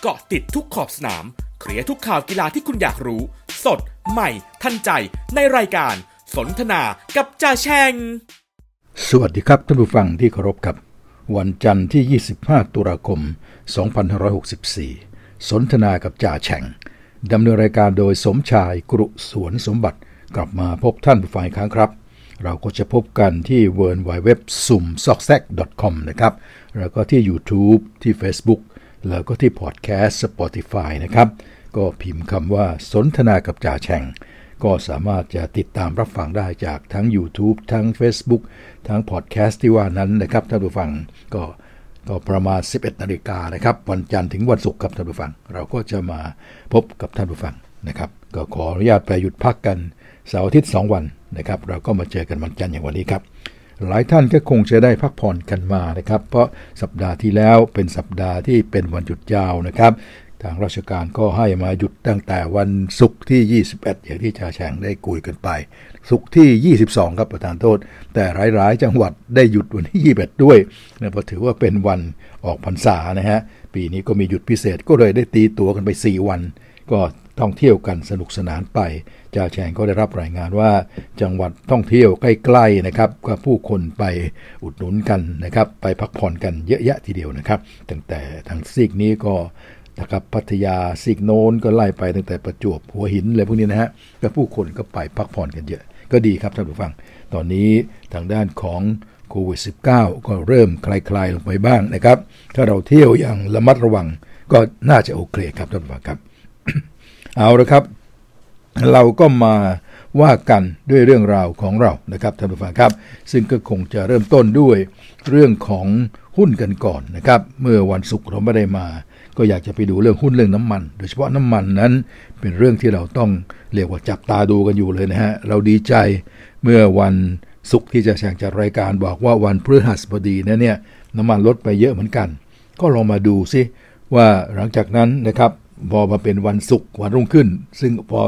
เกาะติดทุกขอบสนาม เคลียร์ทุกข่าวกีฬาที่คุณอยากรู้ สด ใหม่ ทันใจ ในรายการ สนทนากับจ่าแชง สวัสดีครับท่านผู้ฟังที่เคารพครับ วันจันทร์ที่ 25 ตุลาคม 2564 สนทนากับจ่าแฉ่งดำเนินรายการโดยสมชายกรุสวนสมบัติกลับมาพบท่านผู้ฟังอีกครั้งครับ เราก็จะพบกันที่ w w w s u m s o c k s a c com นะครับ แล้วก็ที่ YouTube ที่ Facebook แล้วก็ที่พอดแคสต์ Spotify นะครับ ก็พิมพ์คำว่าสนทนากับจ่าแฉ่ง ก็สามารถจะติดตามรับฟังได้จากทั้ง YouTube ทั้ง Facebook ทั้งพอดแคสต์ที่ว่านั้นนะครับท่านผู้ฟังก็ก็ประมาณ 11นาฬิกานะครับ วันจันทร์ถึงวันศุกร์ครับท่านผู้ฟัง เราก็จะมาพบกับท่านผู้ฟังนะครับ ก็ขออนุญาตไปหยุดพักกันเสาร์อาทิตย์ 2 วันนะครับ เราก็มาเจอกันวันจันทร์อย่างวันนี้ครับ หลายท่านก็คงจะได้พักผ่อนกันมานะครับ เพราะสัปดาห์ที่แล้วเป็นสัปดาห์ที่เป็นวันหยุดยาวนะครับ ทางราชการก็ให้มาหยุดตั้งแต่วันศุกร์ที่ 21 อย่างที่ชาแฉงได้คุยกันไปศุกร์ที่ 22 ครับประธานโทษ แต่หลายๆ จังหวัดได้หยุดวันที่ 21 ด้วยนะเพราะถือว่าเป็นวันออกพรรษานะฮะปีนี้ก็มีหยุดพิเศษก็เลยได้ตีตัวกันไป 4 วัน ก็ ท่องเที่ยวกันสนุกสนานไปจ่าแฉงก็ได้รับรายงานว่า จังหวัดท่องเที่ยวใกล้ๆนะครับก็ผู้คนไปอุดหนุนกันนะครับ ไปพักผ่อนกันเยอะแยะทีเดียวนะครับ ตั้งแต่ทางซีกนี้ก็นะครับพัทยาซีกโน้นก็ไล่ไปตั้งแต่ประจวบหัวหินอะไรพวกนี้นะฮะก็ผู้คนก็ไปพักผ่อนกันเยอะ ก็ดีครับท่านผู้ฟัง ตอนนี้ทางด้านของโควิด -19 ก็เริ่มคลายๆลงไปบ้างนะครับ ถ้าเราเที่ยวอย่างระมัดระวังก็น่าจะโอเคครับท่านผู้ฟังครับ เอาละครับ เราก็มาว่ากันด้วยเรื่องราวของเรานะครับท่านผู้ฟังครับ ซึ่งก็คงจะเริ่มต้นด้วยเรื่องของหุ้นกันก่อนนะครับ เมื่อวันศุกร์เราไม่ได้มา ก็อยากจะไปดูเรื่องหุ้นเรื่องน้ำมัน โดยเฉพาะน้ำมันนั้นเป็นเรื่องที่เราต้องเรียกว่าจับตาดูกันอยู่เลยนะฮะเราดีใจเมื่อวันศุกร์ที่จะแข่งจัดรายการบอกว่าวันพฤหัสบดีนะเนี่ยน้ำมันลดไปเยอะเหมือนกัน ก็ลองมาดูซิว่าหลังจากนั้นนะครับ พอมาเป็นวันศุกร์วันรุ่งขึ้น ซึ่งพอ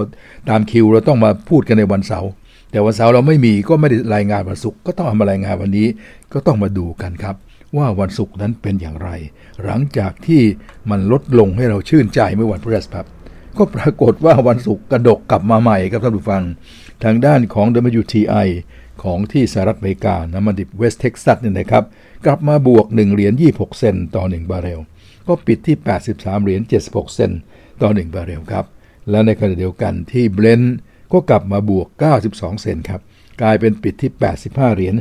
ตามคิวเราต้องมาพูดกันในวันเสาร์แต่วันเสาร์เราไม่มีก็ไม่ได้รายงานวันศุกร์ก็ต้องมารายงานวันนี้ก็ต้องมาดูกันครับ ว่าวันศุกร์นั้นเป็นอย่างไร หลังจากที่มันลดลงให้เราชื่นใจเมื่อวันพฤหัสบดีก็ปรากฏว่าวันศุกร์กระดกกลับมาใหม่ครับท่านผู้ฟัง ทางด้านของ WTI ของที่สหรัฐอเมริกาน้ำมันดิบเวสต์เท็กซัสเนี่ยนะครับ กลับมาบวก 1 เหรียญ26 เซนต์ต่อ 1 บาร์เรล ก็ปิดที่ 83 เหรียญ 76 เซนต์ต่อ 1 บาร์เรลครับ และในขณะเดียวกันที่เบรนท์ก็กลับมาบวก 92 เซนต์ครับ กลายเป็นปิดที่ 85 เหรียญ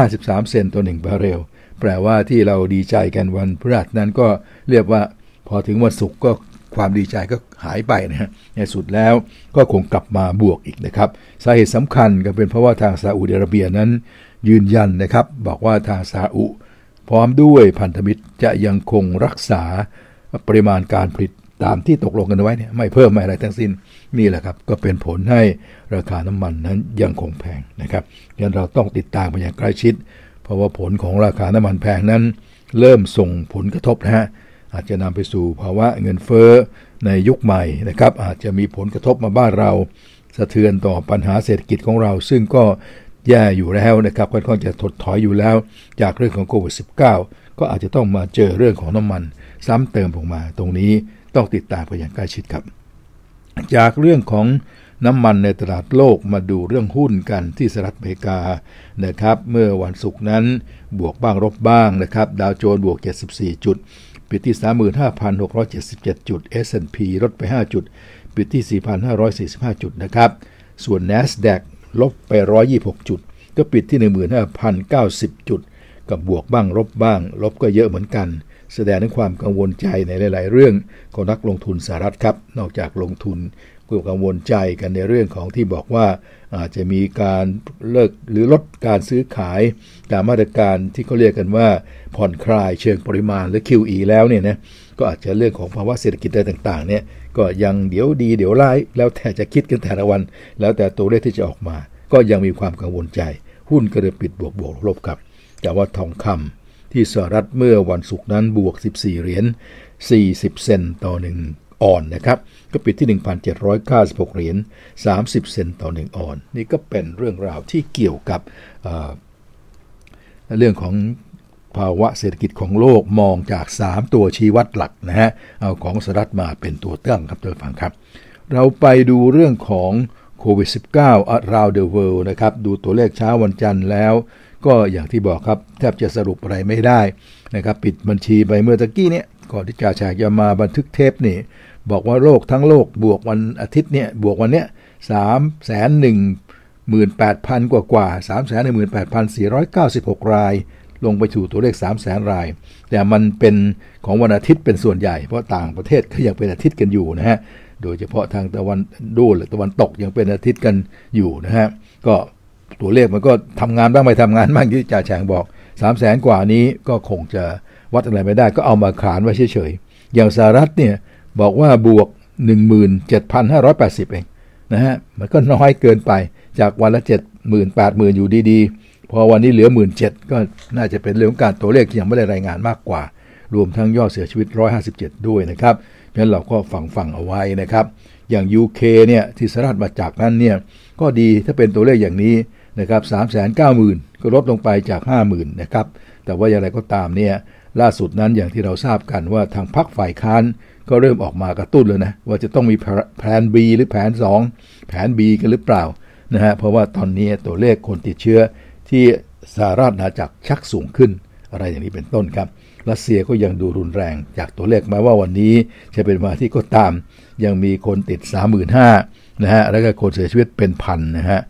53 เซนต์ต่อ 1 บาร์เรล แปลว่าที่เราดีใจกันวันพฤหัสนั้นก็เรียกว่าพอถึงวันศุกร์ก็ความดีใจก็หายไปนะฮะ ในสุดแล้วก็คงกลับมาบวกอีกนะครับ สาเหตุสำคัญก็เป็นเพราะว่าทางซาอุดิอาระเบียนั้นยืนยันนะครับ บอกว่าทางซาอุ พร้อมด้วยพันธมิตรจะยังคงรักษาปริมาณการผลิตตามที่ตกลงกันไว้เนี่ยไม่เพิ่มไม่อะไรทั้งสิ้นนี่แหละครับก็เป็นผลให้ราคาน้ำมันนั้นยังคงแพงนะครับยันเราต้องติดตามไปอย่างใกล้ชิด เพราะว่าผลของราคาน้ำมันแพงนั้น เริ่มส่งผลกระทบนะฮะอาจจะนำไปสู่ภาวะเงินเฟ้อในยุคใหม่นะครับอาจจะมีผลกระทบมาบ้านเรา สะเทือนต่อปัญหาเศรษฐกิจของเรา ซึ่งก็ แย่อยู่แล้วนะครับค่อนข้างจะถดถอยอยู่แล้ว จากเรื่องของโควิด -19 ก็อาจจะต้องมาเจอเรื่องของน้ำมัน ซ้ำเติมลงมา ตรงนี้ต้องติดตามไปอย่างใกล้ชิดครับ จากเรื่องของน้ำมันในตลาดโลกมาดูเรื่องหุ้นกันที่สหรัฐอเมริกานะครับเมื่อวันศุกร์นั้นบวกบ้างลบบ้างนะครับดาวโจนส์บวก 74 จุด ปิดที่ 35,677 จุด S&P ลดไป 5 จุด ปิดที่ 4,545 จุดนะครับส่วน NASDAQ ลบไป 126 จุด ก็ปิดที่ 15,090 จุด กับบวกบ้างลบบ้าง ลบก็เยอะเหมือนกัน แสดงถึงความกังวลใจในหลาย ๆ เรื่องของนักลงทุนสหรัฐครับ นอกจากลงทุนก็กังวลใจกันในเรื่องของที่บอกว่าอาจจะมีการเลิกหรือลดการซื้อขายตามมาตรการที่เขาเรียกกันว่าผ่อนคลายเชิงปริมาณหรือ QE แล้วเนี่ยนะก็อาจจะเรื่องของภาวะเศรษฐกิจอะไรต่างๆเนี่ยก็ยังเดี๋ยวดีเดี๋ยวร้ายแล้วแต่จะคิดกันแต่ละวัน แล้วแต่ตัวเลขที่จะออกมา ก็ยังมีความกังวลใจ หุ้นก็เลยปิดบวกบวกลบครับ แต่ว่าทองคำที่สหรัฐเมื่อวันศุกร์นั้นบวก 14 เหรียญ 40 เซนต์ต่อหนึ่งออนนะครับ ก็ปิดที่ 1,796 เหรียญ 30 เซนต์ต่อ 1 ออน นี่ก็เป็นเรื่องราวที่เกี่ยวกับเเรื่องของภาวะเศรษฐกิจของโลกมองจาก 3 ตัวชี้วัดหลักนะฮะ เอาของสหรัฐมาเป็นตัวตั้งครับท่านฟังครับ เราไปดูเรื่องของ วิด -19 around the world นะครับ ดูตัวเลขเช้าวันจันทร์แล้ว ก็อย่างที่บอกครับ แทบจะสรุปอะไรไม่ได้นะครับ ปิดบัญชีไปเมื่อตะกี้เนี่ยก่อนที่จ่าแฉกจะมาบันทึกเทปนี่ บอกว่าโลกทั้งโลกบวกวันอาทิตย์เนี่ย บวกวันเนี้ยสามแสนหนึ่งหมื่นแปดพันกว่ากว่าสามแสนหนึ่งหมื่นแปดพันสี่ร้อยเก้าสิบหกราย ลงไปสู่ตัวเลข3 0 0แสนราย แต่มันเป็นของวันอาทิตย์เป็นส่วนใหญ่ เพราะต่างประเทศก็ยังเป็นอาทิตย์กันอยู่นะฮะ โดยเฉพาะทางตะวันดูหรือตะวันตกยังเป็นอาทิตย์กันอยู่นะฮะก็ตัวเลขมันก็ทำงานบ้างไม่ทำงานบ้างที่จ่าแฉงบอก3 0 0แสนกว่านี้ก็คงจะวัดอะไรไม่ได้ก็เอามาขานไว้เฉยๆ อย่างสหรัฐเนี่ยบอกว่าบวก 17,580 เองนะฮะมันก็น้อยเกินไปจากวันละ 70,000 80,000 อยู่ดีๆ พอวันนี้เหลือ 17,000 ก็น่าจะเป็นเรื่องการตัวเลขที่ยังไม่ได้รายงานมากกว่า รวมทั้งยอดเสียชีวิต 157 ด้วยนะครับ ราะฉะนั้นเราก็ฟังฟังเอาไว้นะครับ อย่าง UK เนี่ยที่สหรัฐมาจากนั้นเนี่ยก็ดีถ้าเป็นตัวเลขอย่างนี้นะครับ390,000ก็ลดลงไปจาก 50,000นะครับ แต่ว่าอย่างไรก็ตามเนี่ยล่าสุดนั้นอย่างที่เราทราบกันว่าทางพรรคฝ่ายค้านก็เริ่มออกมากระตุ้นเลยนะว่าจะต้องมีแผน B หรือแผน 2 แผน B กันหรือเปล่านะฮะเพราะว่าตอนนี้ตัวเลขคนติดเชื้อที่สหรัฐอาณาจักรชักสูงขึ้น อะไรอย่างนี้เป็นต้นครับ รัสเซียก็ยังดูรุนแรง จากตัวเลขแม้ว่าวันนี้จะเป็นมาที่ก็ตาม ยังมีคนติด 35,000นะฮะแล้วก็คนเสียชีวิตเป็นพันนะฮะ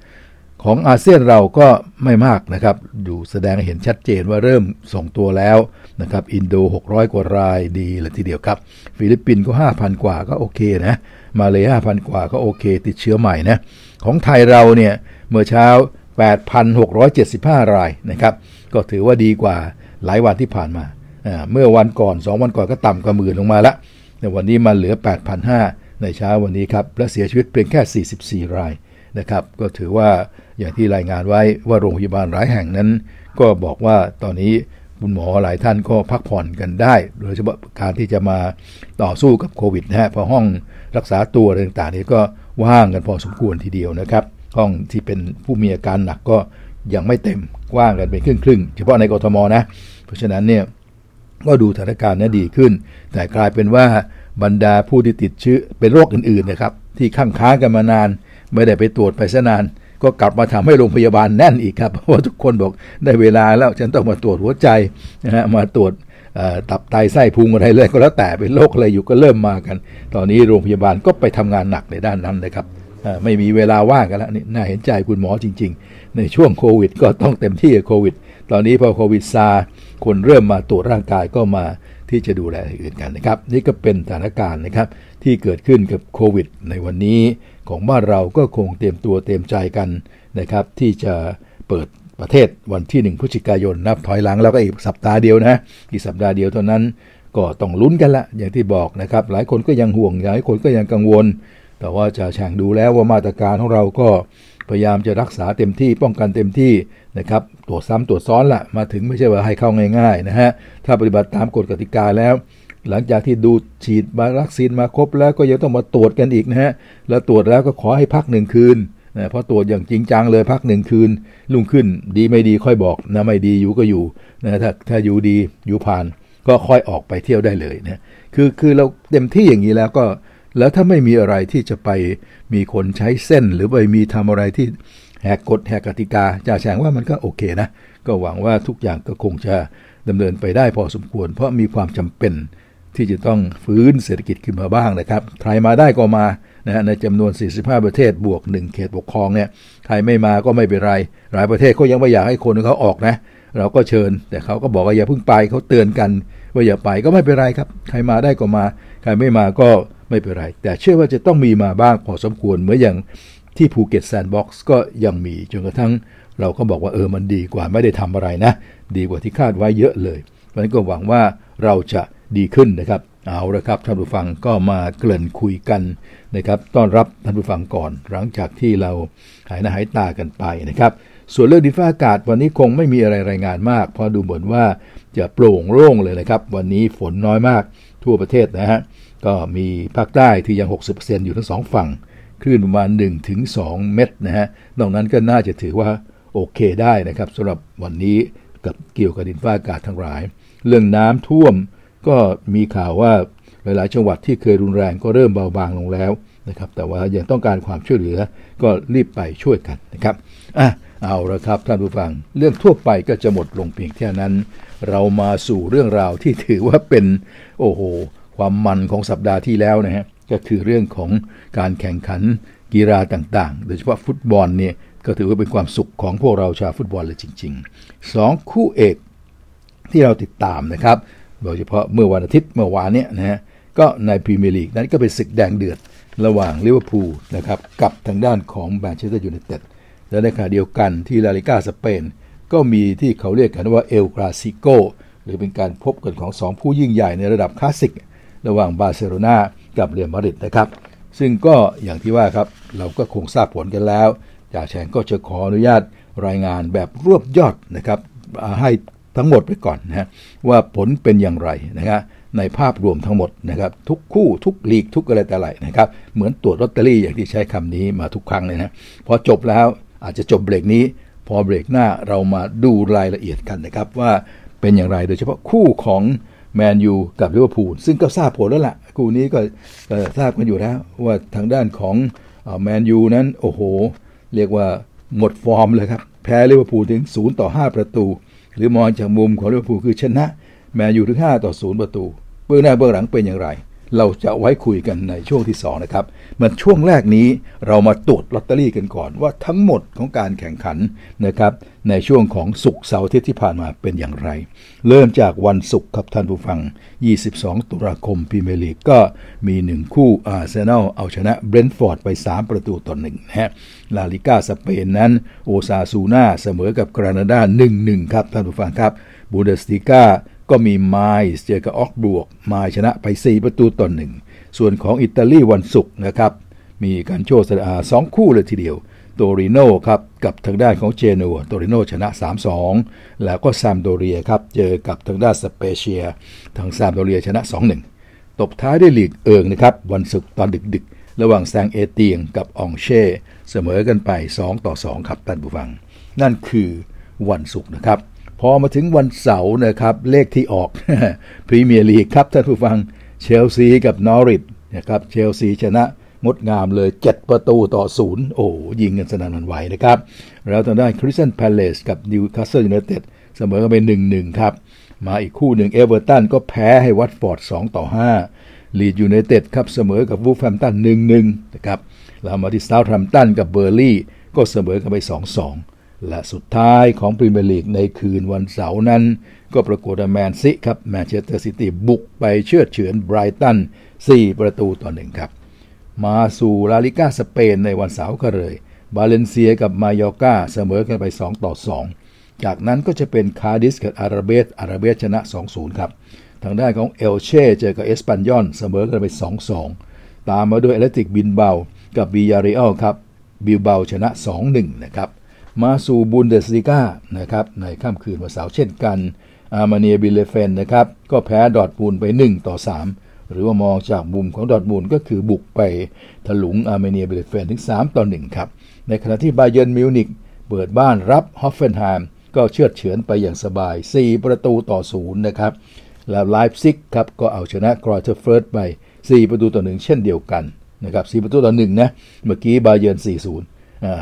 ของอาเซียนเราก็ไม่มากนะครับดูแสดงเห็นชัดเจนว่าเริ่มทรงตัวแล้วนะครับ อินโด 600 กว่ารายดีเลยทีเดียวครับ ฟิลิปปินส์ก็ 5,000 กว่าก็โอเคนะ มาเลย5,000 กว่าก็โอเค ติดเชื้อใหม่นะ ของไทยเราเนี่ย เมื่อเช้า 8,675 รายนะครับ ก็ถือว่าดีกว่าหลายวันที่ผ่านมา เมื่อวันก่อน 2 วันก่อนก็ต่ำกว่าหมื่นลงมาละแต่วันนี้มาเหลือ 8,500 ในเช้าวันนี้ครับ และเสียชีวิตเพียงแค่ 44 รายนะครับ ก็ถือว่าอย่างที่รายงานไว้ว่าโรงพยาบาลหลายแห่งนั้น ก็บอกว่าตอนนี้คุณหมอหลายท่านก็พักผ่อนกันได้ โดยเฉพาะการที่จะมาต่อสู้กับโควิดนะฮะเพราะห้องรักษาตัวต่างๆนี้ก็ว่างกันพอสมควรทีเดียวนะครับ ห้องที่เป็นผู้มีอาการหนักก็ยังไม่เต็มว่างกันเป็นครึ่งๆเฉพาะในกรทมนะ เพราะฉะนั้นเนี่ย ก็ดูสถานการณ์นั้นดีขึ้น แต่กลายเป็นว่าบรรดาผู้ที่ติดเชื้อเป็นโรคอื่นๆนะครับ ที่ข้างค้างกันมานาน ไม่ได้ไปตรวจไปซะนาน ก็กลับมาทำให้โรงพยาบาลแน่นอีกครับ เพราะว่าทุกคนบอกได้เวลาแล้วฉันต้องมาตรวจหัวใจนะฮะมาตรวจตับไตไส้พุงอะไรเลยก็แล้วแต่เป็นโรคอะไรอยู่ก็เริ่มมากัน ตอนนี้โรงพยาบาลก็ไปทำงานหนักในด้านนั้นนะครับไม่มีเวลาว่างกันแล้วนี่น่าเห็นใจคุณหมอจริง ๆ ในช่วงโควิด ก็ต้องเต็มที่กับโควิด ตอนนี้พอโควิดซาคนเริ่มมาตรวจร่างกายก็มาที่จะดูแลอื่นกันนะครับ นี่ก็เป็นสถานการณ์นะครับที่เกิดขึ้นกับโควิด ในวันนี้ของบ้านเราก็คงเตรียมตัวเตรียมใจกันนะครับ ที่จะเปิดประเทศวันที่ 1พฤศจิกายนนับถอยหลังแล้วก็อีกสัปดาห์เดียวนะอีกสัปดาห์เดียวเท่านั้นก็ต้องลุ้นกันละอย่างที่บอกนะครับ หลายคนก็ยังห่วงหลายคนก็ยังกังวล แต่ว่าจะแข่งดูแล้วว่ามาตรการของเราก็พยายามจะรักษาเต็มที่ป้องกันเต็มที่ นะครับตรวจซ้ำตรวจซ้อนละมาถึงไม่ใช่ว่าให้เข้าง่ายๆนะฮะถ้าปฏิบัติตามกฎกติกาแล้ว หลังจากที่ดูฉีดวัคซีนมาครบแล้วก็ยังต้องมาตรวจกันอีกนะฮะแล้วตรวจแล้วก็ขอให้พักหนึ่งคืนนะเพราะตรวจอย่างจริงจังเลยพักหนึ่งคืนลุ่งขึ้นดีไม่ดีค่อยบอกนะไม่ดีอยู่ก็อยู่นะถ้าถ้าอยู่ดีอยู่ผ่าน ก็ค่อยออกไปเที่ยวได้เลยนะคือคือเราเต็มที่อย่างนี้แล้วก็แล้วถ้าไม่มีอะไรที่จะไปมีคนใช้เส้นหรือไปมีทำอะไรที่ แหกกฎแหกกติกาจะแสงว่ามันก็โอเคนะ ก็หวังว่าทุกอย่างก็คงจะดำเนินไปได้พอสมควร เพราะมีความจำเป็นที่จะต้องฟื้นเศรษฐกิจขึ้นมาบ้างนะครับใครมาได้ก็มานะในจำนวน 45 ประเทศบวก 1 เขตปกครองเนี่ยใครไม่มาก็ไม่เป็นไร หลายประเทศก็ยังไม่อยากให้คนเขาออกนะ เราก็เชิญ แต่เขาก็บอกว่าอย่าเพิ่งไปเขาเตือนกัน ว่าอย่าไปก็ไม่เป็นไรครับ ใครมาได้ก็มา ใครไม่มาก็ไม่เป็นไร แต่เชื่อว่าจะต้องมีมาบ้างพอสมควรเหมือนอย่าง ที่ภูเก็ตแซนด์บ็อกซ์ก็ยังมีจนกระทั่งเราก็บอกว่าเออมันดีกว่าไม่ได้ทำอะไรนะ ดีกว่าที่คาดไว้เยอะเลยเพราะนั้นก็หวังว่าเราจะดีขึ้นนะครับ เอาละครับท่านผู้ฟังก็มาเกริ่นคุยกันนะครับ ต้อนรับท่านผู้ฟังก่อน หลังจากที่เราหายหน้าหายตากันไปนะครับ ส่วนเรื่องดินฟ้าอากาศวันนี้คงไม่มีอะไรรายงานมาก เพราะดูเหมือนว่าจะโปร่งโล่งเลยนะครับ วันนี้ฝนน้อยมากทั่วประเทศนะฮะก็มีภาคใต้ที่ยัง 60%อยู่ทั้งสองฝั่ง คลื่นประมาณ 1-2 เมตรนะฮะ นอกนั้นก็น่าจะถือว่าโอเคได้นะครับสำหรับวันนี้กับเกี่ยวกับดินฟ้าอากาศทั้งหลาย เรื่องน้ำท่วมก็มีข่าวว่าหลาย ๆ จังหวัดที่เคยรุนแรงก็เริ่มเบาบางลงแล้วนะครับ แต่ว่ายังต้องการความช่วยเหลือก็รีบไปช่วยกันนะครับอะเอาละครับท่านผู้ฟัง เรื่องทั่วไปก็จะหมดลงเพียงแค่นั้น เรามาสู่เรื่องราวที่ถือว่าเป็นโอ้โห ความมันของสัปดาห์ที่แล้วนะฮะ ก็คือเรื่องของการแข่งขันกีฬาต่างๆ โดยเฉพาะฟุตบอลเนี่ยก็ถือว่าเป็นความสุขของพวกเราชาวฟุตบอลเลยจริงๆสองคู่เอกที่เราติดตามนะครับ โดยเฉพาะเมื่อวันอาทิตย์เมื่อวานเนี้ยนะฮะก็ในพรีเมียร์ลีกนั้นก็เป็นศึกแดงเดือดระหว่างลิเวอร์พูลนะครับกับทางด้านของแมนเชสเตอร์ยูไนเต็ดและในขณะเดียวกันที่ลาลิกาสเปน ก็มีที่เขาเรียกกันว่าเอลกลาซิโกหรือเป็นการพบกันของสองผู้ยิ่งใหญ่ในระดับคลาสสิก ระหว่างบาร์เซโลนา กับเรอัลมาดริดนะครับ ซึ่งก็อย่างที่ว่าครับเราก็คงทราบผลกันแล้วจ่าแฉ่งก็จะขออนุญาตรายงานแบบรวบยอดนะครับให้ทั้งหมดไปก่อนนะว่าผลเป็นอย่างไรนะครับในภาพรวมทั้งหมดนะครับ ทุกคู่ทุกลีกทุกอะไรแต่ไรนะครับ เหมือนตรวจลอตเตอรี่อย่างที่ใช้คำนี้มาทุกครั้งเลยนะพอจบแล้วอาจจะจบเบรกนี้ พอเบรกหน้าเรามาดูรายละเอียดกันนะครับ ว่าเป็นอย่างไรโดยเฉพาะคู่ของ แมนยูกับลิเวอร์พูลซึ่งก็ทราบผลแล้วละ่ะคู่นี้ก็ทราบกันอยู่แล้วว่าทางด้านของแมนยูนั้นโอ้โห เรียกว่าหมดฟอร์มเลยครับ แพ้ลิเวอร์พูลถึง 0 ต่อ 5 ประตู หรือมองจากมุมของลิเวอร์พูลคือชนะ แมนยูถึง 5 ต่อ 0 ประตู เบื้องหน้าเบื้องหลังเป็นอย่างไร เราจะไว้คุยกันในช่วงที่ 2 นะครับในช่วงแรกนี้เรามาตรวจลอตเตอรี่กันก่อนว่าทั้งหมดของการแข่งขันนะครับในช่วงของศุกร์เสาร์อาทิตย์ที่ผ่านมาเป็นอย่างไร เริ่มจากวันศุกร์ครับท่านผู้ฟัง 22 ตุลาคมพรีเมียร์ลีกก็มี 1 คู่อาร์เซนอลเอาชนะเบรนท์ฟอร์ดไป 3 ประตูต่อ1นะฮะลาลิก้าสเปนนั้นโอซาซูนาเสมอกับกรานาดา1-1 ครับท่านผู้ฟังครับบุนเดสลีกา ก็มีไมนซ์เจอกับเอาก์สบวร์กไมนซ์ชนะไป 4 ประตูต่อ1ส่วนของอิตาลีวันศุกร์นะครับ มีกัลโช่เซเรียอาสองคู่เลยทีเดียวโตริโนครับกับทางด้านของเจนัวโตริโนชนะ 3-2 แล้วก็ซามพ์โดเรียครับเจอกับทางด้านสเปเชีย ทางซามพ์โดเรียชนะ 2-1 ตบท้ายด้วยลีกเอิงนะครับวันศุกร์ตอนดึกๆ ระหว่างแซงเอเตียงกับอองเช่เสมอกันไป 2 ต่อ 2 ครับท่านผู้ฟัง นั่นคือวันศุกร์นะครับ พอมาถึงวันเสาร์นะครับ เลขที่ออกพรีเมียร์ลีกครับท่านผู้ฟังเชลซีกับนอริชนะครับเชลซีชนะงดงามเลย 7 ประตูต่อศูนย์โอ้ยิงกันสนั่นหวั่นไหวนะครับ แล้วทางด้านคริสตัลพาเลซกับนิวคาสเซิลยูไนเต็ดเสมอกันไป1-1ครับ มาอีกคู่หนึ่งเอเวอร์ตันก็แพ้ให้วัตฟอร์ด 2 ต่อ 5 ลีดส์ยูไนเต็ดครับเสมอกับวูล์ฟแฮมป์ตัน1-1นะครับแล้วมาที่เซาแธมป์ตันกับเบิร์นลีย์ก็เสมอกันไป 2-2 และสุดท้ายของพรีเมียร์ลีกในคืนวันเสาร์นั้น ก็ปรากฏแมนซิครับแมนเชสเตอร์ซิตี้บุกไปเชือดเฉือนไบรตัน 4 ประตูต่อ1ครับ มาสู่ลาลิก้าสเปนในวันเสาร์ก็เลยบาเลนเซียกับมายอร์กาเสมอกันไป 2 ต่อ 2 จากนั้นก็จะเป็นคาดิสกับอาราเบสอาราเบสชนะ 2-0 ครับ ทางด้านของเอลเช่เจอกับเอสปันยอนเสมอกันไป 2-2 ตามมาด้วยแอธเลติกบิลเบา กับบียาร์เรอัลครับบิลเบาชนะ 2-1 นะครับ มาสู่บุนเดสลีกานะครับในค่ำคืนวันเสาร์เช่นกันอาร์มีเนียบีเลเฟลด์นะครับก็แพ้ดอร์ตมุนด์ไป 1 ต่อ 3 หรือว่ามองจากมุมของดอร์ตมุนด์ก็คือบุกไปถลุงอาร์มีเนียบีเลเฟลด์ถึง 3 ต่อ 1 ครับ ในขณะที่บาเยร์นมิวนิกเปิดบ้านรับฮอฟเฟนไฮม์ก็เชือดเฉือนไปอย่างสบาย 4 ประตูต่อ 0 นะครับ แล้วไลป์ซิกครับก็เอาชนะกรอยเธอร์เฟือร์ธไป 4 ประตูต่อ 1 เช่นเดียวกันนะครับ 4 ประตูต่อ 1 นะ เมื่อกี้บาเยร์น4-0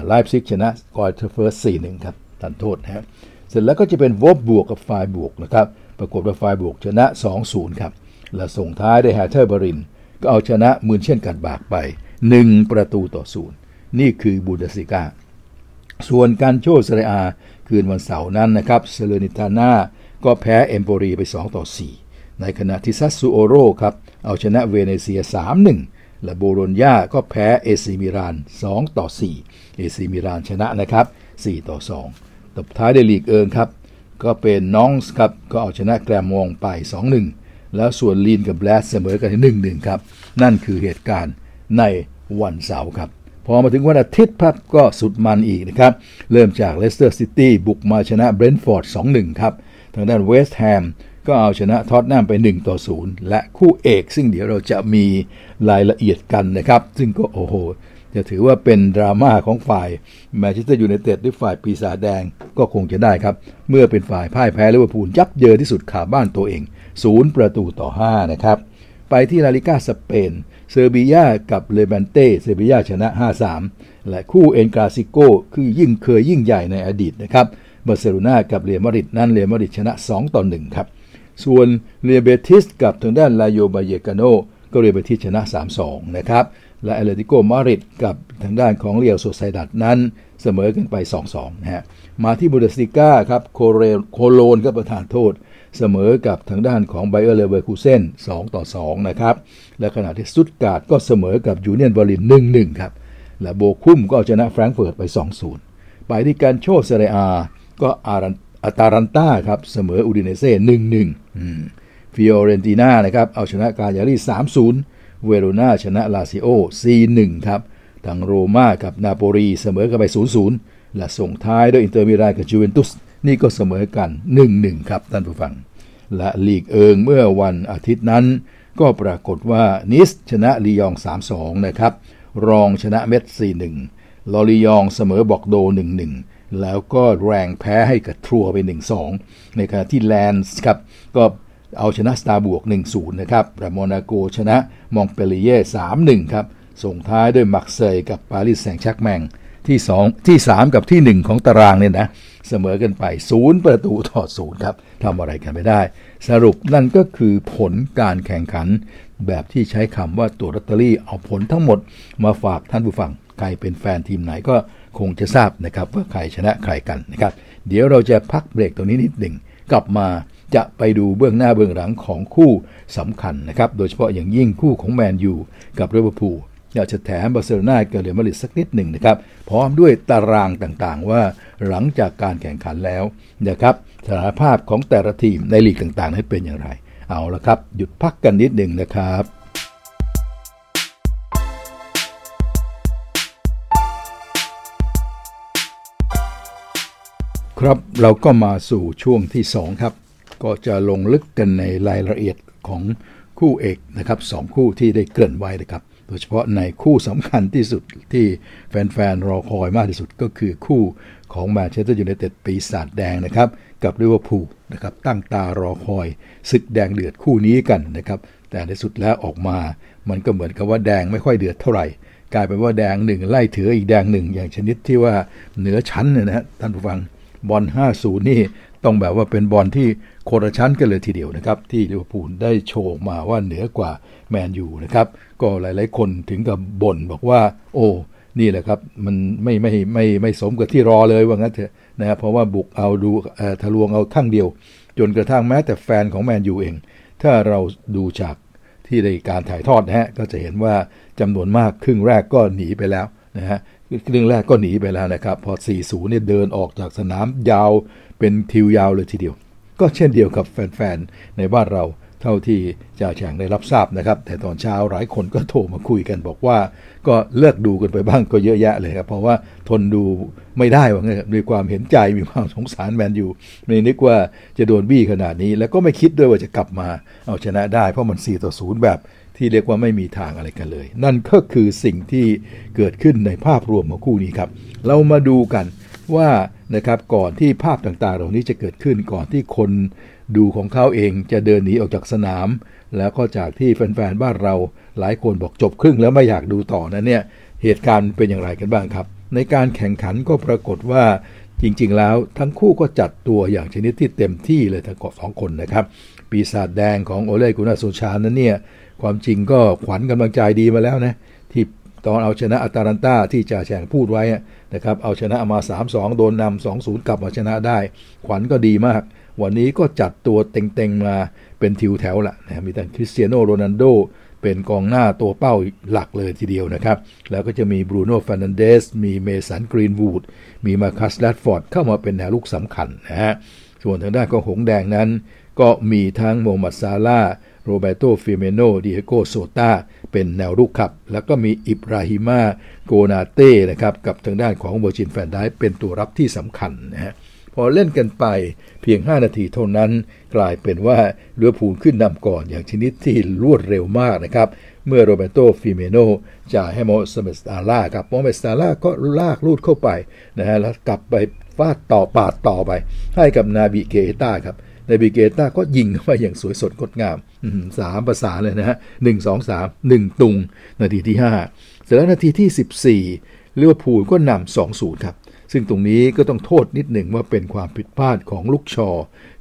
ไลป์ซิกชนะกรอยเธอร์เฟือร์ธ4-1ครับทานโทษนะฮะเสร็จแล้วก็จะเป็นโวล์ฟสบวร์กกับไฟร์บวร์กนะครับปรากฏว่าไฟร์บวร์กชนะ 2-0 ครับ และส่งท้ายด้วยแฮร์ธ่าเบอร์ลิน ก็เอาชนะมึนเช่นกลัดบัคไป 1 ประตูต่อศูนย์นี่คือบุนเดสลีกาส่วนกัลโช่เซเรียอาคืนวันเสาร์นั้นนะครับซาแลร์นิตาน่าก็แพ้เอ็มโปลีไป 2 ต่อ 4 ในขณะที่ซัสซูโอโลครับเอาชนะเวเนเซีย 3-1 และโบโลญญาก็แพ้เอซีมิลาน 2 ต่อ 4 เอซีมิลานชนะนะครับ 4 ต่อ 2 ตบท้ายในลีกเอิงครับ ก็เป็นน็องต์ครับ ก็เอาชนะแกลร์มงต์ไป 2-1 แล้วส่วนลีลกับแบรสต์เสมอกันที่หนึ่งหนึ่งครับ นั่นคือเหตุการณ์ในวันเสาร์ครับ พอมาถึงวันอาทิตย์ปั๊บก็สุดมันอีกนะครับ เริ่มจากเลสเตอร์ซิตี้บุกมาชนะเบรนท์ฟอร์ด 2-1 ครับ ทางด้านเวสต์แฮมก็เอาชนะท็อตแนมไป 1 ต่อ 0 และคู่เอก ซึ่งเดี๋ยวเราจะมีรายละเอียดกันนะครับ ซึ่งก็โอ้โห จะถือว่าเป็นดราม่าของฝ่ายแมนเชสเตอร์ยูไนเต็ดหรือฝ่ายปีศาจแดงก็คงจะได้ครับ เมื่อเป็นฝ่ายพ่ายแพ้ลิเวอร์พูลยับเยินที่สุดคาบ้านตัวเองศูนย์ประตูต่อ 5 นะครับ ไปที่ลาลิกาสเปน เซอร์เบียกับเลบันเต้เซอร์เบียชนะ 5-3 และคู่เอลกลาซิโกคือยิ่งเคยยิ่งใหญ่ในอดีตนะครับบาร์เซโลนากับเรอัลมาดริดนั้นเรอัลมาดริดชนะ 2 ต่อ 1 ครับ ส่วนเรอัลเบติสกับทางด้านราโยบาเยกาโนก็เรอัลเบติสชนะ 3-2 นะครับ และแอตเลติโกมาดริดกับทางด้านของเรอัลโซเซียดาดนั้นเสมอกันไป 2-2 นะฮะ มาที่บุนเดสลีกาครับโคโลญโคโลญก็ประทานโทษ เสมอกับทางด้านของไบเออร์เลเวอร์คูเซน2ต่อ2นะครับ และขณะที่สตุ๊ตการ์ทก็เสมอกับยูเนียนเบอร์ลิน1-1 ครับ และโบคุ้มก็ชนะแฟรงก์เฟิร์ตไป 2-0 ไปที่กัลโช่เซเรียอาก็อตาลันอตาลันต้าครับเสมออูดิเนเซ่หนึ่งหนึ่งฟิโอเรนติน่านะครับเอาชนะกายารีสามศูนย์ เวโรนาชนะลาซิโอสี่หนึ่งครับ ทางโรม่ากับนาโปลีเสมอกันไปศูนย์ศูนย์และส่งท้ายด้วยอินเตอร์มิลานกับจูเวนตุส นี่ก็เสมอกันหนึ่งหนึ่งครับท่านผู้ฟัง และลีกเอิงเมื่อวันอาทิตย์นั้น ก็ปรากฏว่านีซชนะลียอง 3-2 นะครับ ล็องส์ชนะเม็ตซ์ 4-1 ลอริยองต์เสมอบอร์กโดซ์ 1-1แล้วก็แร็งส์แพ้ให้กับทรัวส์ไป 1-2 ในขณะที่แรนส์ครับ ก็ เอาชนะสตราส์บูร์ก 1-0 นะครับแต่โมนาโกชนะมงต์เปลลิเยร์ 3-1 ครับ ส่งท้ายด้วยมาร์กเซยกับปารีสแซงต์แชร์กแมงที่ 2 ที่ 3 กับที่ 1 ของตารางเนี่ยนะ เสมอกันไป 0 ประตูต่อ0ครับทำอะไรกันไม่ได้ สรุปนั่นก็คือผลการแข่งขัน แบบที่ใช้คำว่าตัวลอตเตอรี่เอาผลทั้งหมดมาฝากท่านผู้ฟัง ใครเป็นแฟนทีมไหนก็คงจะทราบนะครับว่าใครชนะใครกันนะครับ เดี๋ยวเราจะพักเบรกตรงนี้นิดหนึ่งกลับมา จะไปดูเบื้องหน้าเบื้องหลังของคู่สำคัญนะครับ โดยเฉพาะอย่างยิ่งคู่ของแมนยูกับลิเวอร์พูลอยากจะแถมบาร์เซโลนากับเรอัลมาดริดสักนิดหนึ่งนะครับ พร้อมด้วยตารางต่างๆ ว่าหลังจากการแข่งขันแล้วนะครับสถานภาพของแต่ละทีมในลีกต่างๆนั้เป็นอย่างไร เอาละครับ หยุดพักกันนิดหนึ่งนะครับครับเราก็มาสู่ช่วงที่ 2 ครับ ก็จะลงลึกกันในรายละเอียดของคู่เอกนะครับสองคู่ที่ได้เกริ่นไว้นะครับ โดยเฉพาะในคู่สำคัญที่สุดที่แฟนๆรอคอยมากที่สุดก็คือคู่ของแมนเชสเตอร์ยูไนเต็ดปีศาจแดงนะครับ กับลิเวอร์พูลนะครับตั้งตารอคอยศึกแดงเดือดคู่นี้กันนะครับ แต่ในสุดแล้วออกมา มันก็เหมือนกับว่าแดงไม่ค่อยเดือดเท่าไหร่กลายเป็นว่าแดงหนึ่งไล่ถลุงอีกแดงหนึ่งอย่างชนิดที่ว่าเหนือชั้นเนี่ยนะฮะท่านผู้ฟังบอล 50 นี่ ต้องแบบว่าเป็นบอลที่โคตรชั้นกันเลยทีเดียวนะครับ ที่ลิเวอร์พูลได้โชว์มาว่าเหนือกว่าแมนยูนะครับ ก็หลายๆคนถึงกับบ่นบอกว่า โอ้นี่แหละครับ มันไม่ไม่ไม่ไม่สมกับที่รอเลยว่างั้นเถอะนะครับเพราะว่าบุกเอาดูทะลวงเอาข้างเดียว จนกระทั่งแม้แต่แฟนของแมนยูเอง ถ้าเราดูจากที่ในการถ่ายทอดนะฮะก็จะเห็นว่าจำนวนมากครึ่งแรกก็หนีไปแล้ว นะฮะครึ่งแรกก็หนีไปแล้วนะครับ พอ 4-0 เนี่ยเดินออกจากสนามยาวเป็นทิวยาวเลยทีเดียว ก็เช่นเดียวกับแฟนๆ ในบ้านเราเท่าที่จ่าแฉงได้รับทราบนะครับ แต่ตอนเช้าหลายคนก็โทรมาคุยกันบอกว่า ก็เลิกดูกันไปบ้างก็เยอะแยะเลยครับ เพราะว่าทนดูไม่ได้ว่างี้มีความเห็นใจมีความสงสารแมนยูไม่นึกว่าจะโดนบี้ขนาดนี้ แล้วก็ไม่คิดด้วยว่าจะกลับมาเอาชนะได้เพราะมัน4ต่อ0แบบ ที่เรียกว่าไม่มีทางอะไรกันเลย นั่นก็คือสิ่งที่เกิดขึ้นในภาพรวมของคู่นี้ครับ เรามาดูกันว่านะครับก่อนที่ภาพต่างๆ เหล่านี้จะเกิดขึ้นก่อนที่คนดูของเขาเองจะเดินหนีออกจากสนาม แล้วก็จากที่แฟนๆบ้านเราหลายคนบอกจบครึ่งแล้วไม่อยากดูต่อนะเนี่ยเหตุการณ์เป็นอย่างไรกันบ้างครับ ในการแข่งขันก็ปรากฏว่าจริงๆ แล้วทั้งคู่ก็จัดตัวอย่างชนิดที่เต็มที่เลยทั้งสองคนนะครับ ปีศาจแดงของโอเล่กุนนาร์โซลชานั้นเนี่ย ความจริงก็ขวัญกำลังใจดีมาแล้วนะที่ตอนเอาชนะอตาลันตาที่จ่าแฉ่งพูดไว้นะครับเอาชนะมา 3-2 โดนนำ2-0 กลับมาชนะได้ ขวัญก็ดีมาก วันนี้ก็จัดตัวเต็งๆมาเป็นทิวแถวละนะมีแต่คริสเตียโนโรนัลโดเป็นกองหน้าตัวเป้าหลักเลยทีเดียวนะครับ แล้วก็จะมีบรูโน่แฟร์นันเดส มีเมสันกรีนวูด มีมาคัสแรดฟอร์ดเข้ามาเป็นแนวรุกสำคัญนะฮะ ส่วนทางด้านของหงส์แดงนั้น ก็มีทั้งโมฮัมเหม็ดซาลาห์ โรแบร์โตฟีร์มีโนดิโอโกโชตาเป็นแนวรุกครับ แล้วก็มีอิบราฮิมาโกนาเต้นะครับกับทางด้านของเวอร์จิลแฟนไดจ์คเป็นตัวรับที่สำคัญนะฮะพอเล่นกันไปเพียง 5 นาทีเท่านั้น กลายเป็นว่าลิเวอร์พูลขึ้นนำก่อนอย่างชนิดที่รวดเร็วมากนะครับ เมื่อโรแบร์โตฟีร์มีโนจ่ายให้โมฮัมเหม็ดซาลาห์ครับโมฮัมเหม็ดซาลาห์ก็ลากลูดเข้าไปนะฮะแล้วกลับไปฟาดต่อปาดต่อไป ให้กับนาบิเกต้าครับ นาบิเกต้าก็ยิงเข้าไปอย่างสวยสดงดงามสามภาษาเลยนะฮะหนึ่งสองสามหนึ่งตุง นาทีที่5เสร็จแล้วนาทีที่14ลิเวอร์พูลก็นำสองศูนย์ครับ ซึ่งตรงนี้ก็ต้องโทษนิดหนึ่งว่าเป็นความผิดพลาดของลูกชอ